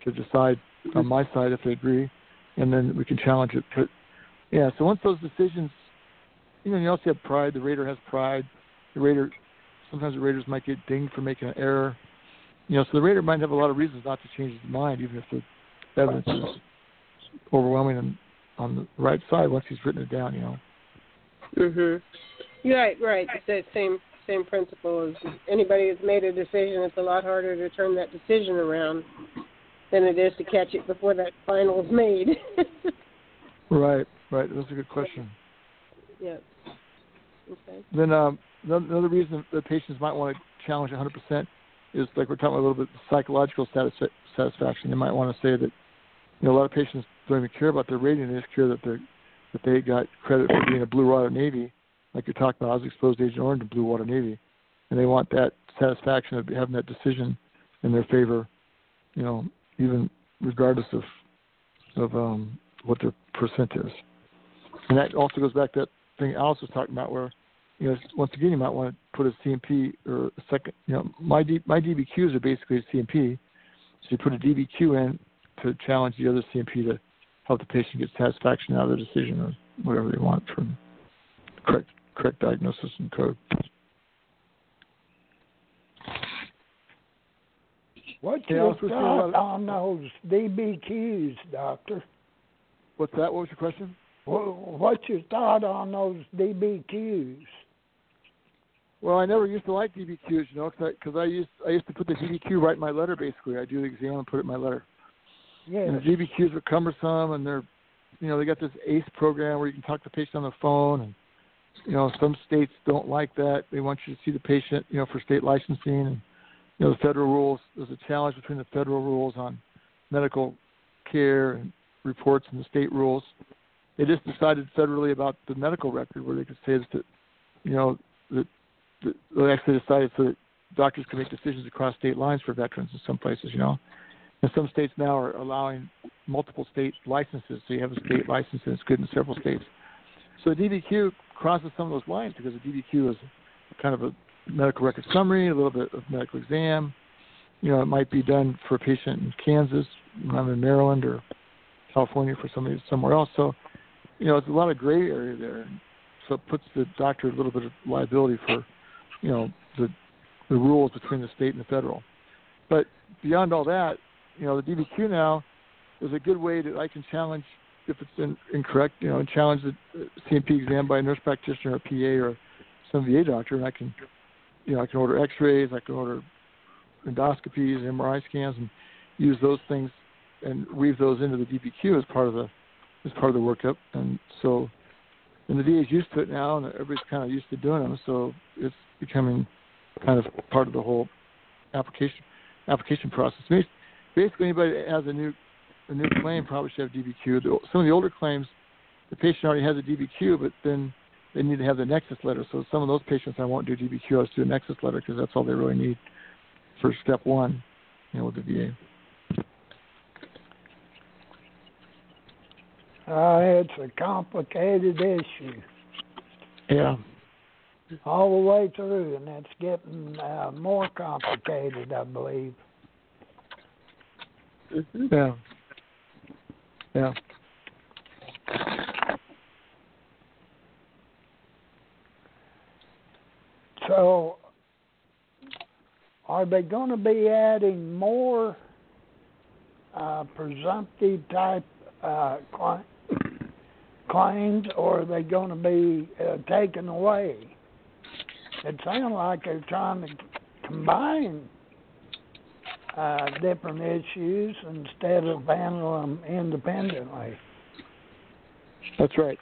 to decide on my side if they agree, and then we can challenge it. But yeah, so once those decisions, you know, you also have pride. The rater has pride. The rater, sometimes the raters might get dinged for making an error. You know, so the rater might have a lot of reasons not to change his mind, even if the evidence is overwhelming and on the right side once he's written it down. You know. Mhm. Right, right. It's that same same principle as anybody that's made a decision. It's a lot harder to turn that decision around than it is to catch it before that final is made. right, right. That's a good question. yeah. Okay. Then um, another reason that patients might want to challenge 100% is like we're talking a little bit psychological satis- satisfaction. They might want to say that you know a lot of patients don't even care about their rating; they just care that they that they got credit for being a Blue Water Navy, like you're talking about. I was exposed to Agent Orange and Blue Water Navy, and they want that satisfaction of having that decision in their favor. You know, even regardless of of um, what their percent is. And that also goes back to that thing Alice was talking about, where you know once again you might want to put a C&P or a second. You know, my D, my DBQs are basically a C&P, so you put a DBQ in to challenge the other C&P to help the patient get satisfaction out of the decision or whatever they want from correct correct diagnosis and code. I your was supposed to know thought on those DBQs, doctor? What's that? What was your question? What's your thought on those DBQs? Well, I never used to like DBQs, you know, because I, cause I used I used to put the DBQ right in my letter. Basically, I do the exam and put it in my letter. Yes. And the DBQs are cumbersome, and they're, you know, they got this ACE program where you can talk to the patient on the phone, and you know, some states don't like that. They want you to see the patient, you know, for state licensing, and you know, the federal rules. There's a challenge between the federal rules on medical care and reports and the state rules. They just decided federally about the medical record, where they could say that, you know, that, that they actually decided so that doctors can make decisions across state lines for veterans in some places, you know. And some states now are allowing multiple state licenses, so you have a state license and it's good in several states. So the DBQ crosses some of those lines because the DBQ is kind of a medical record summary, a little bit of medical exam. You know, it might be done for a patient in Kansas, I'm in Maryland, or California for somebody somewhere else. So, you know, it's a lot of gray area there. So it puts the doctor a little bit of liability for, you know, the the rules between the state and the federal. But beyond all that, you know, the DBQ now is a good way that I can challenge if it's in, incorrect, you know, and challenge the C&P exam by a nurse practitioner, or PA, or some VA doctor, and I can, you know, I can order X-rays, I can order endoscopies, MRI scans, and use those things and weave those into the DBQ as part of the as part of the workup. And so, and the VA is used to it now, and everybody's kind of used to doing them. So it's becoming kind of part of the whole application application process. Basically, anybody that has a new a new claim probably should have DBQ. Some of the older claims, the patient already has a DBQ, but then they need to have the nexus letter. So some of those patients I won't do DBQ. I'll just do a nexus letter because that's all they really need for step one, you know, with the VA. Uh, it's a complicated issue Yeah. All the way through, and it's getting uh, more complicated, I believe. Mm-hmm. Yeah. Yeah. So, are they going to be adding more uh, presumptive type uh, cli- claims, or are they going to be uh, taken away? It sounds like they're trying to combine uh, different issues instead of handling them independently. That's right.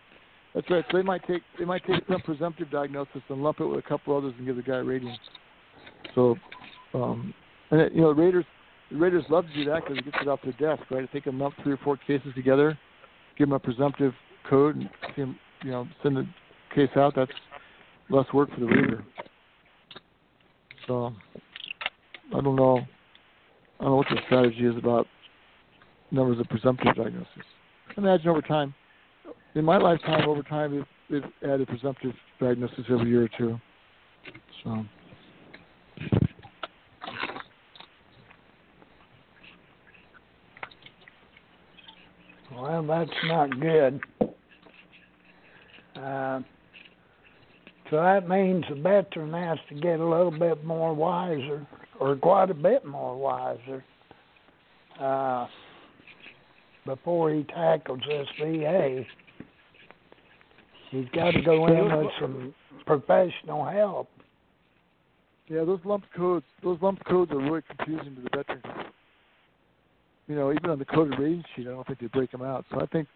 That's right. So they might take they might take some presumptive diagnosis and lump it with a couple others and give the guy a rating. So, um, and it, you know, raters the raters love to do that because it gets it off their desk, right? If they can lump three or four cases together, give them a presumptive code, and you know send the case out. That's less work for the reader. So, I don't know. I don't know what the strategy is about numbers of presumptive diagnoses. Imagine over time in my lifetime, over time, they've, they've added presumptive diagnosis every year or two. So, Well, that's not good. Uh, so that means the veteran has to get a little bit more wiser, or quite a bit more wiser, uh, before he tackles this VA. He's got to go in with some professional help. Yeah, those lump codes, those lump codes are really confusing to the veterans. You know, even on the coded rating sheet, I don't think they break them out. So I think,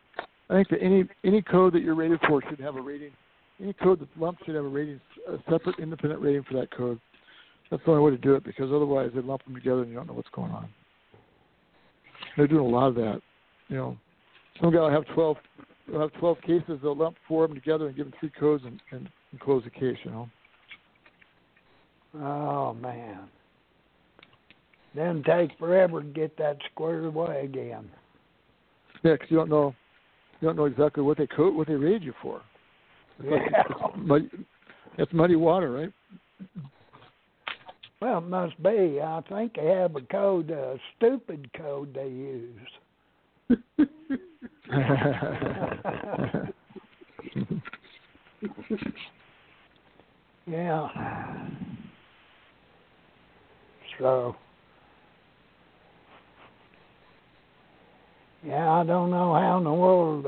I think that any any code that you're rated for should have a rating. Any code that's lump should have a rating, a separate independent rating for that code. That's the only way to do it because otherwise they lump them together and you don't know what's going on. They're doing a lot of that. You know, some guy will have twelve, will have twelve cases. They'll lump four of them together and give them three codes and, and, and close the case. You know. Oh man. Then take forever to get that squared away again. Yeah, 'cause you don't know, you don't know exactly what they code, what they rated you for. It's like, Yeah. it's muddy, it's muddy water, right? Well, it must be. I think they have a code, a stupid code they use. Yeah. So, yeah, I don't know how in the world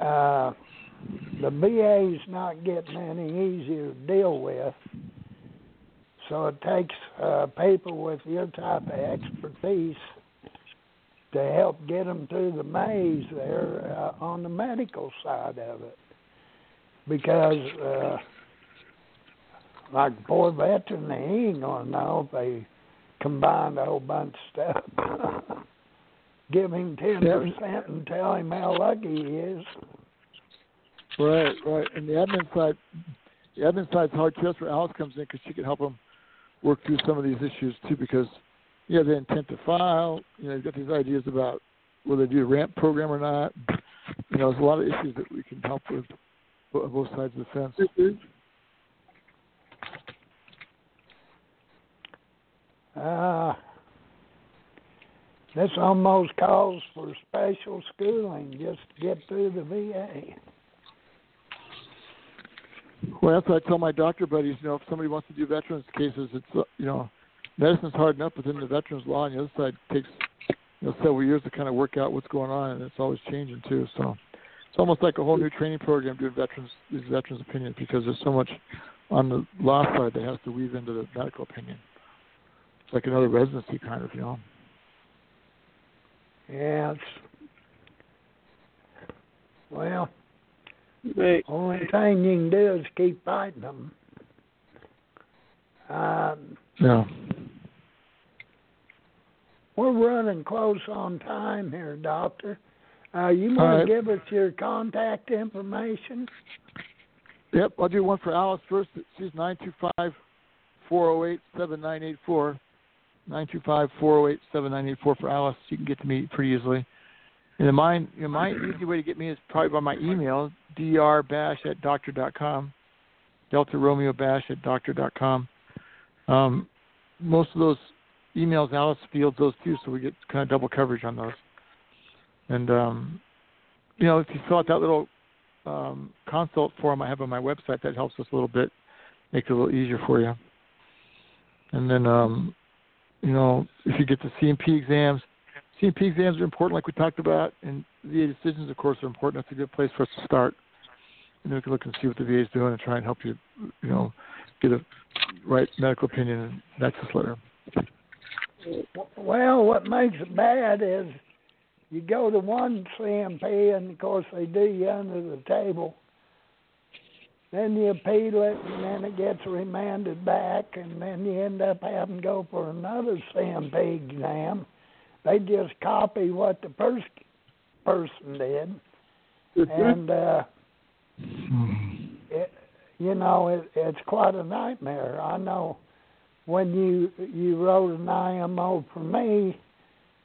uh, the VA's not getting any easier to deal with. So it takes uh, people with your type of expertise to help get them through the maze there uh, on the medical side of it because uh like poor veteran he ain't gonna know if they combined a whole bunch of stuff. Give him ten percent and tell him how lucky he is. Right, right. And the admin side, the admin side's hard too. That's where Alice comes in because she can help them work through some of these issues too. Because you have the intent to file. You know, you've got these ideas about whether they do a ramp program or not. You know, there's a lot of issues that we can help with on both sides of the fence. Uh, this almost calls for special schooling just to get through the VA. Well, that's what I tell my doctor buddies. You know, if somebody wants to do veterans cases, it's uh, you know, medicine's hard enough within the veterans law, and the other side takes you know several years to kind of work out what's going on, and it's always changing too. So it's almost like a whole new training program doing veterans these veterans opinions because there's so much on the law side that has to weave into the medical opinion. It's like another residency kind of, you know. Yeah, it's well, Hey, only thing you can do is keep fighting them. Um, Yeah. we're running close on time here, Doctor. Uh, you All want right. to give us your contact information? Yep, I'll do one for Alice first. She's nine two five four zero eight seven nine eight four. Nine two five four zero eight seven nine eight four for Alice. You can get to me pretty easily. And mine, you know, my easy way to get me is probably by my email, drbash at doctor dot com, Delta Romeo Bash at doctor dot com. Um, most of those emails, Alice fields those too, so we get kind of double coverage on those. And um, you know, if you fill out that little um, consult form I have on my website. That helps us a little bit, makes it a little easier for you. And then, um, you know, if you get the C&P exams, C&P exams are important, like we talked about, and VA decisions, of course, are important. That's a good place for us to start. And then we can look and see what the VA is doing and try and help you, you know, get a right medical opinion and nexus letter. Well, what makes it bad is you go to one C&P, and of course they do you under the table. Then you appeal it, and then it gets remanded back, and then you end up having to go for another C&P exam. They just copy what the first person did, and uh, it, you know it, it's quite a nightmare. I know when you you wrote an IMO for me,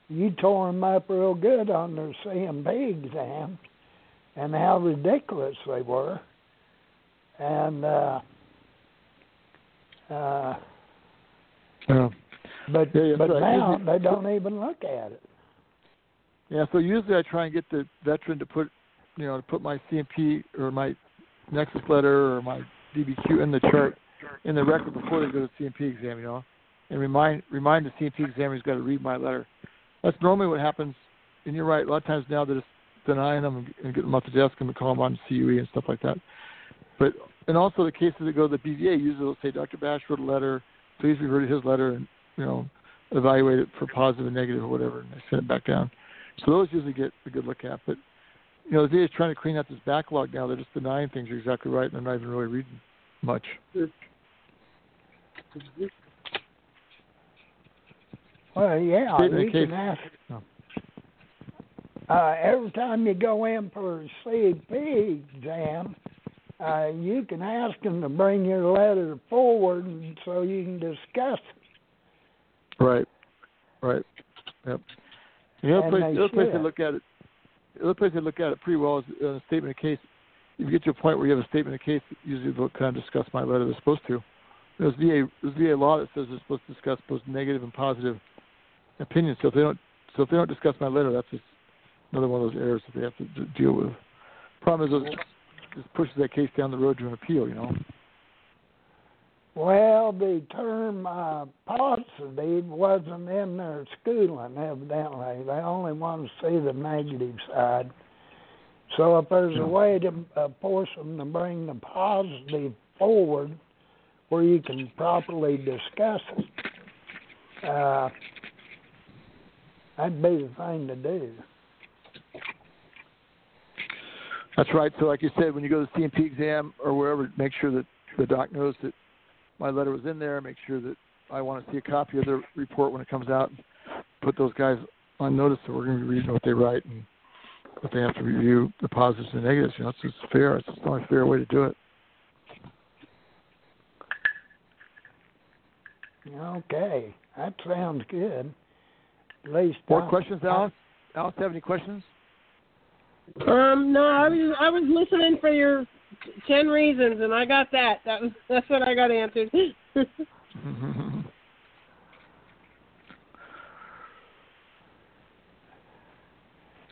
you tore 'em up real good on their C&P exams and how ridiculous they were. And uh, uh, Yeah. But Yeah, but right. now they don't even look at it. Yeah, so usually I try and get the veteran to put, you know, to put my C&P or my Nexus letter or my DBQ in the chart in the record before they go to the C&P exam, you know, and remind remind the C&P examiner he's got to read my letter. That's normally what happens and you're right. A lot of times now they're just denying them and, and getting them off the desk and call them on CUE and stuff like that. But and also the cases that go to the BVA, usually they'll say Dr. Bash wrote a letter. Please refer to his letter and you know evaluate it for positive and negative or whatever, and they send it back down. So those usually get a good look at. But you know, the is trying to clean out this backlog now. They're just denying things. You're exactly right, and they're not even really reading much. Well, yeah, Statement you can ask. No. Uh, every time you go in for a CP exam, uh, you can ask them to bring your letter forward so you can discuss. Right. Right. Yep. The other And place, they the other place should. look at it, the other place they look at it pretty well is uh, a statement of case. If you get to a point where you have a statement of case, usually they'll kind of discuss my letter. They're supposed to. There's VA, there's VA law that says they're supposed to discuss both negative and positive opinions. So if they don't, so if they don't discuss my letter, that's just another one of those errors that they have to d- deal with. Problem is, it just pushes that case down the road to an appeal. You know. Well, the term uh, positive wasn't in their schooling, evidently. They only want to see the negative side. So if there's a way to uh, force them to bring the positive forward where you can properly discuss it, uh, that'd be the thing to do. That's right. So, like you said, when you go to the C&P exam or wherever, make sure that the doc knows that my letter was in there. Make sure that I want to see a copy of the report when it comes out. Put those guys on notice that we're going to be reading what they write and that they have to review the positives and negatives. You know, it's just fair. It's just the only fair way to do it. Okay, that sounds good. At least More I- questions, Alice? Alice, have any questions? Um, no, I was I was listening for your ten reasons, and I got that. That was that's what I got answered.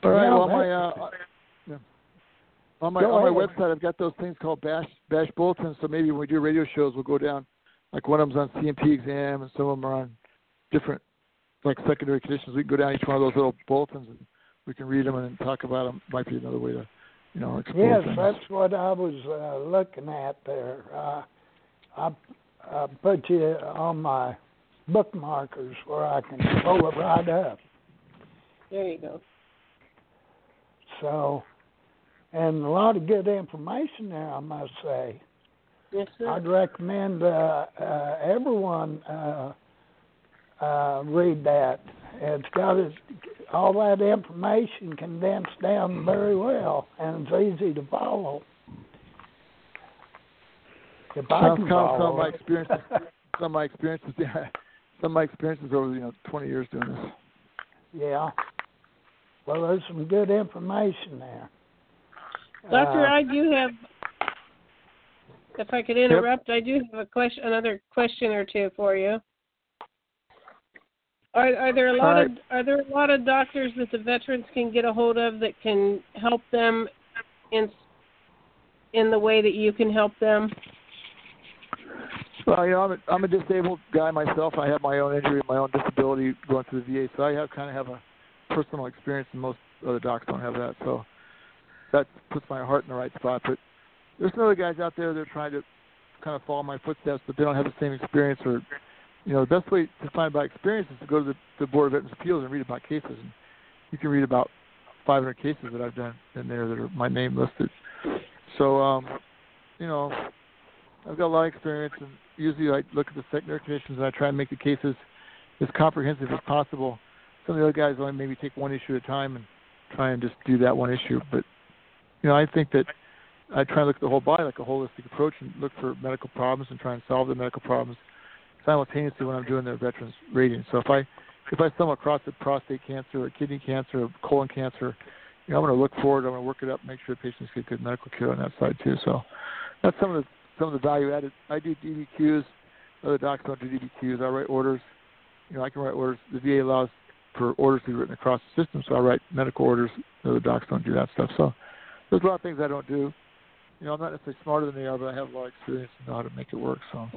All right. Yeah, well, on my uh, yeah. on my Go on my ahead. website, I've got those things called bash bash bulletins. So maybe when we do radio shows, we'll go down. Like one of them's on C&P exam, and some of them are on different like secondary conditions. We can go down each one of those little bulletins, and we can read them and talk about them. Might be another way to, you know, explore Yes, things. that's what I was uh, looking at there. Uh, I, I put you on my bookmarkers where I can pull it right up. there you go. So, and a lot of good information there, I must say. Yes, sir. I'd recommend uh, uh, everyone uh, uh, read that. It's got it, all that information condensed down very well, and it's easy to follow. If I Some, can some, some of my experiences, some of my experiences, yeah, some of my experiences over you know 20 years doing this. yeah. Well, there's some good information there. Doctor, Uh, I do have. If I could interrupt, I do have a question, another question or two for you. Are are there a lot of are there a lot of doctors that the veterans can get a hold of that can help them in in the way that you can help them? Well, you know, I'm a, I'm a disabled guy myself. I have my own injury, my own disability going through the VA, so I have kind of have a personal experience, and most other docs don't have that. So that puts my heart in the right spot. But there's some other guys out there that are trying to kind of follow my footsteps, but they don't have the same experience. Or, you know, the best way to find about experience is to go to the, the Board of Veterans Appeals and read about cases. And you can read about 500 cases that I've done in there that are my name listed. So, um, you know, I've got a lot of experience, and usually I look at the secondary conditions and I try and make the cases as comprehensive as possible. Some of the other guys only maybe take one issue at a time and try and just do that one issue. But you know, I think that I try and look at the whole body like a holistic approach and look for medical problems and try and solve the medical problems simultaneously when I'm doing their veterans rating. So if I if I stumble across a prostate cancer or kidney cancer or colon cancer, you know, I'm going to look forward. I'm going to work it up, make sure patients get good medical care on that side too. So that's some of the some of the value added. I do DBQs. Other docs don't do DBQs. I write orders. You know, I can write orders. The VA allows for orders to be written across the system, so I write medical orders. Other docs don't do that stuff. So there's a lot of things I don't do. You know, I'm not necessarily smarter than they are, but I have a lot of experience and know how to make it work. So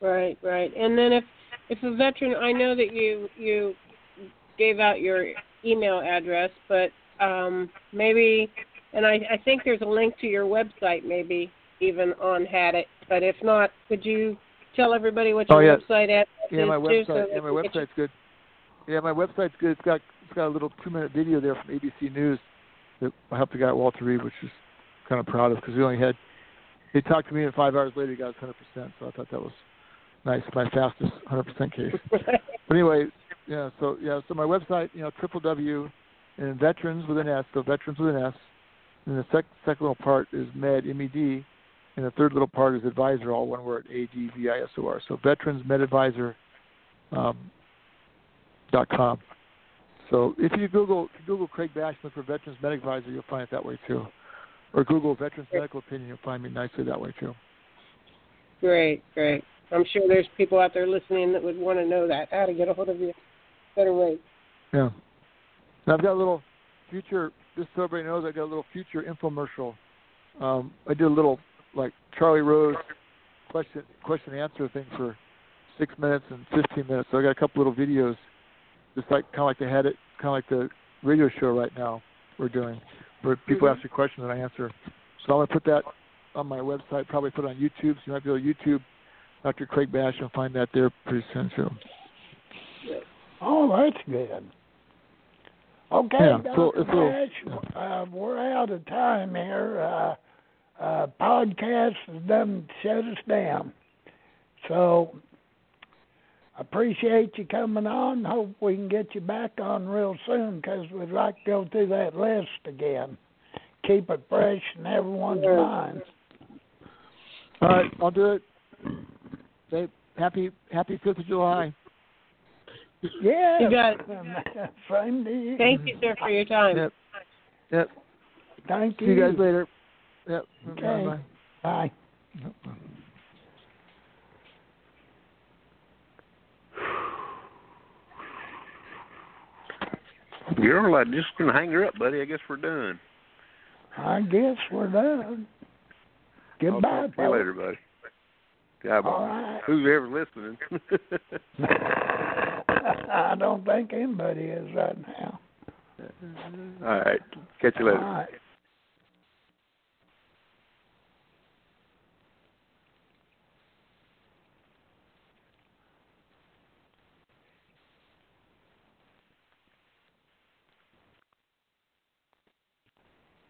Right, right. And then if if a veteran, I know that you you gave out your email address, but um, maybe, and I, I think there's a link to your website, maybe even on Had It. But if not, could you tell everybody what your Oh, yeah. website address Yeah, is my website. so yeah, my can get you- website's good. Yeah, my website's good. It's got it's got a little two minute video there from ABC News that I helped the guy Walter Reed, which is kind of proud of because we only had he talked to me and five hours later he got his hundred percent. So I thought that was nice. My fastest hundred percent case. But anyway, yeah. So yeah. So my website, you know, triple W, and veterans with an S. So veterans with an S. And the sec- second little part is med M E D, and the third little part is advisor, all one word, A D V I S O R. So veterans med advisor. Um, dot com. So if you Google Google Craig Bash look for Veterans Medic Advisor, you'll find it that way too. Or Google Veterans Medical Opinion, you'll find me nicely that way too. Great, great. I'm sure there's people out there listening that would want to know that how to get a hold of you better way. Yeah. And I've got a little future. Just so everybody knows, I got a little future infomercial. Um, I did a little like Charlie Rose question question answer thing for six minutes and fifteen minutes. So I got a couple little videos, just like kind of like they had it, kind of like the radio show right now we're doing, where people Mhm. ask you questions and I answer. So I'm gonna put that on my website. Probably put it on YouTube. So you might be able to YouTube Dr. Craig Bash and find that there pretty soon too. Oh, that's good. Okay, Yeah, Dr. so it's a little- Bash, uh, we're out of time here. Uh, uh, podcast has done shut us down. So, appreciate you coming on. Hope we can get you back on real soon because we'd like to go through that list again. Keep it fresh in everyone's Sure. mind. All right, I'll do it. Say happy Happy Fifth of July. Yeah. You got it. Same to. Thank you, sir, for your time. Yep. Yep. Thank See you. you guys later. Yep. Okay. Bye. Bye. You're like just gonna hang her up, buddy. I guess we're done. I guess we're done. Goodbye, I'll talk to you later, buddy. Yeah, but All right. who's ever listening? I don't think anybody is right now. All right. Catch you later. All right.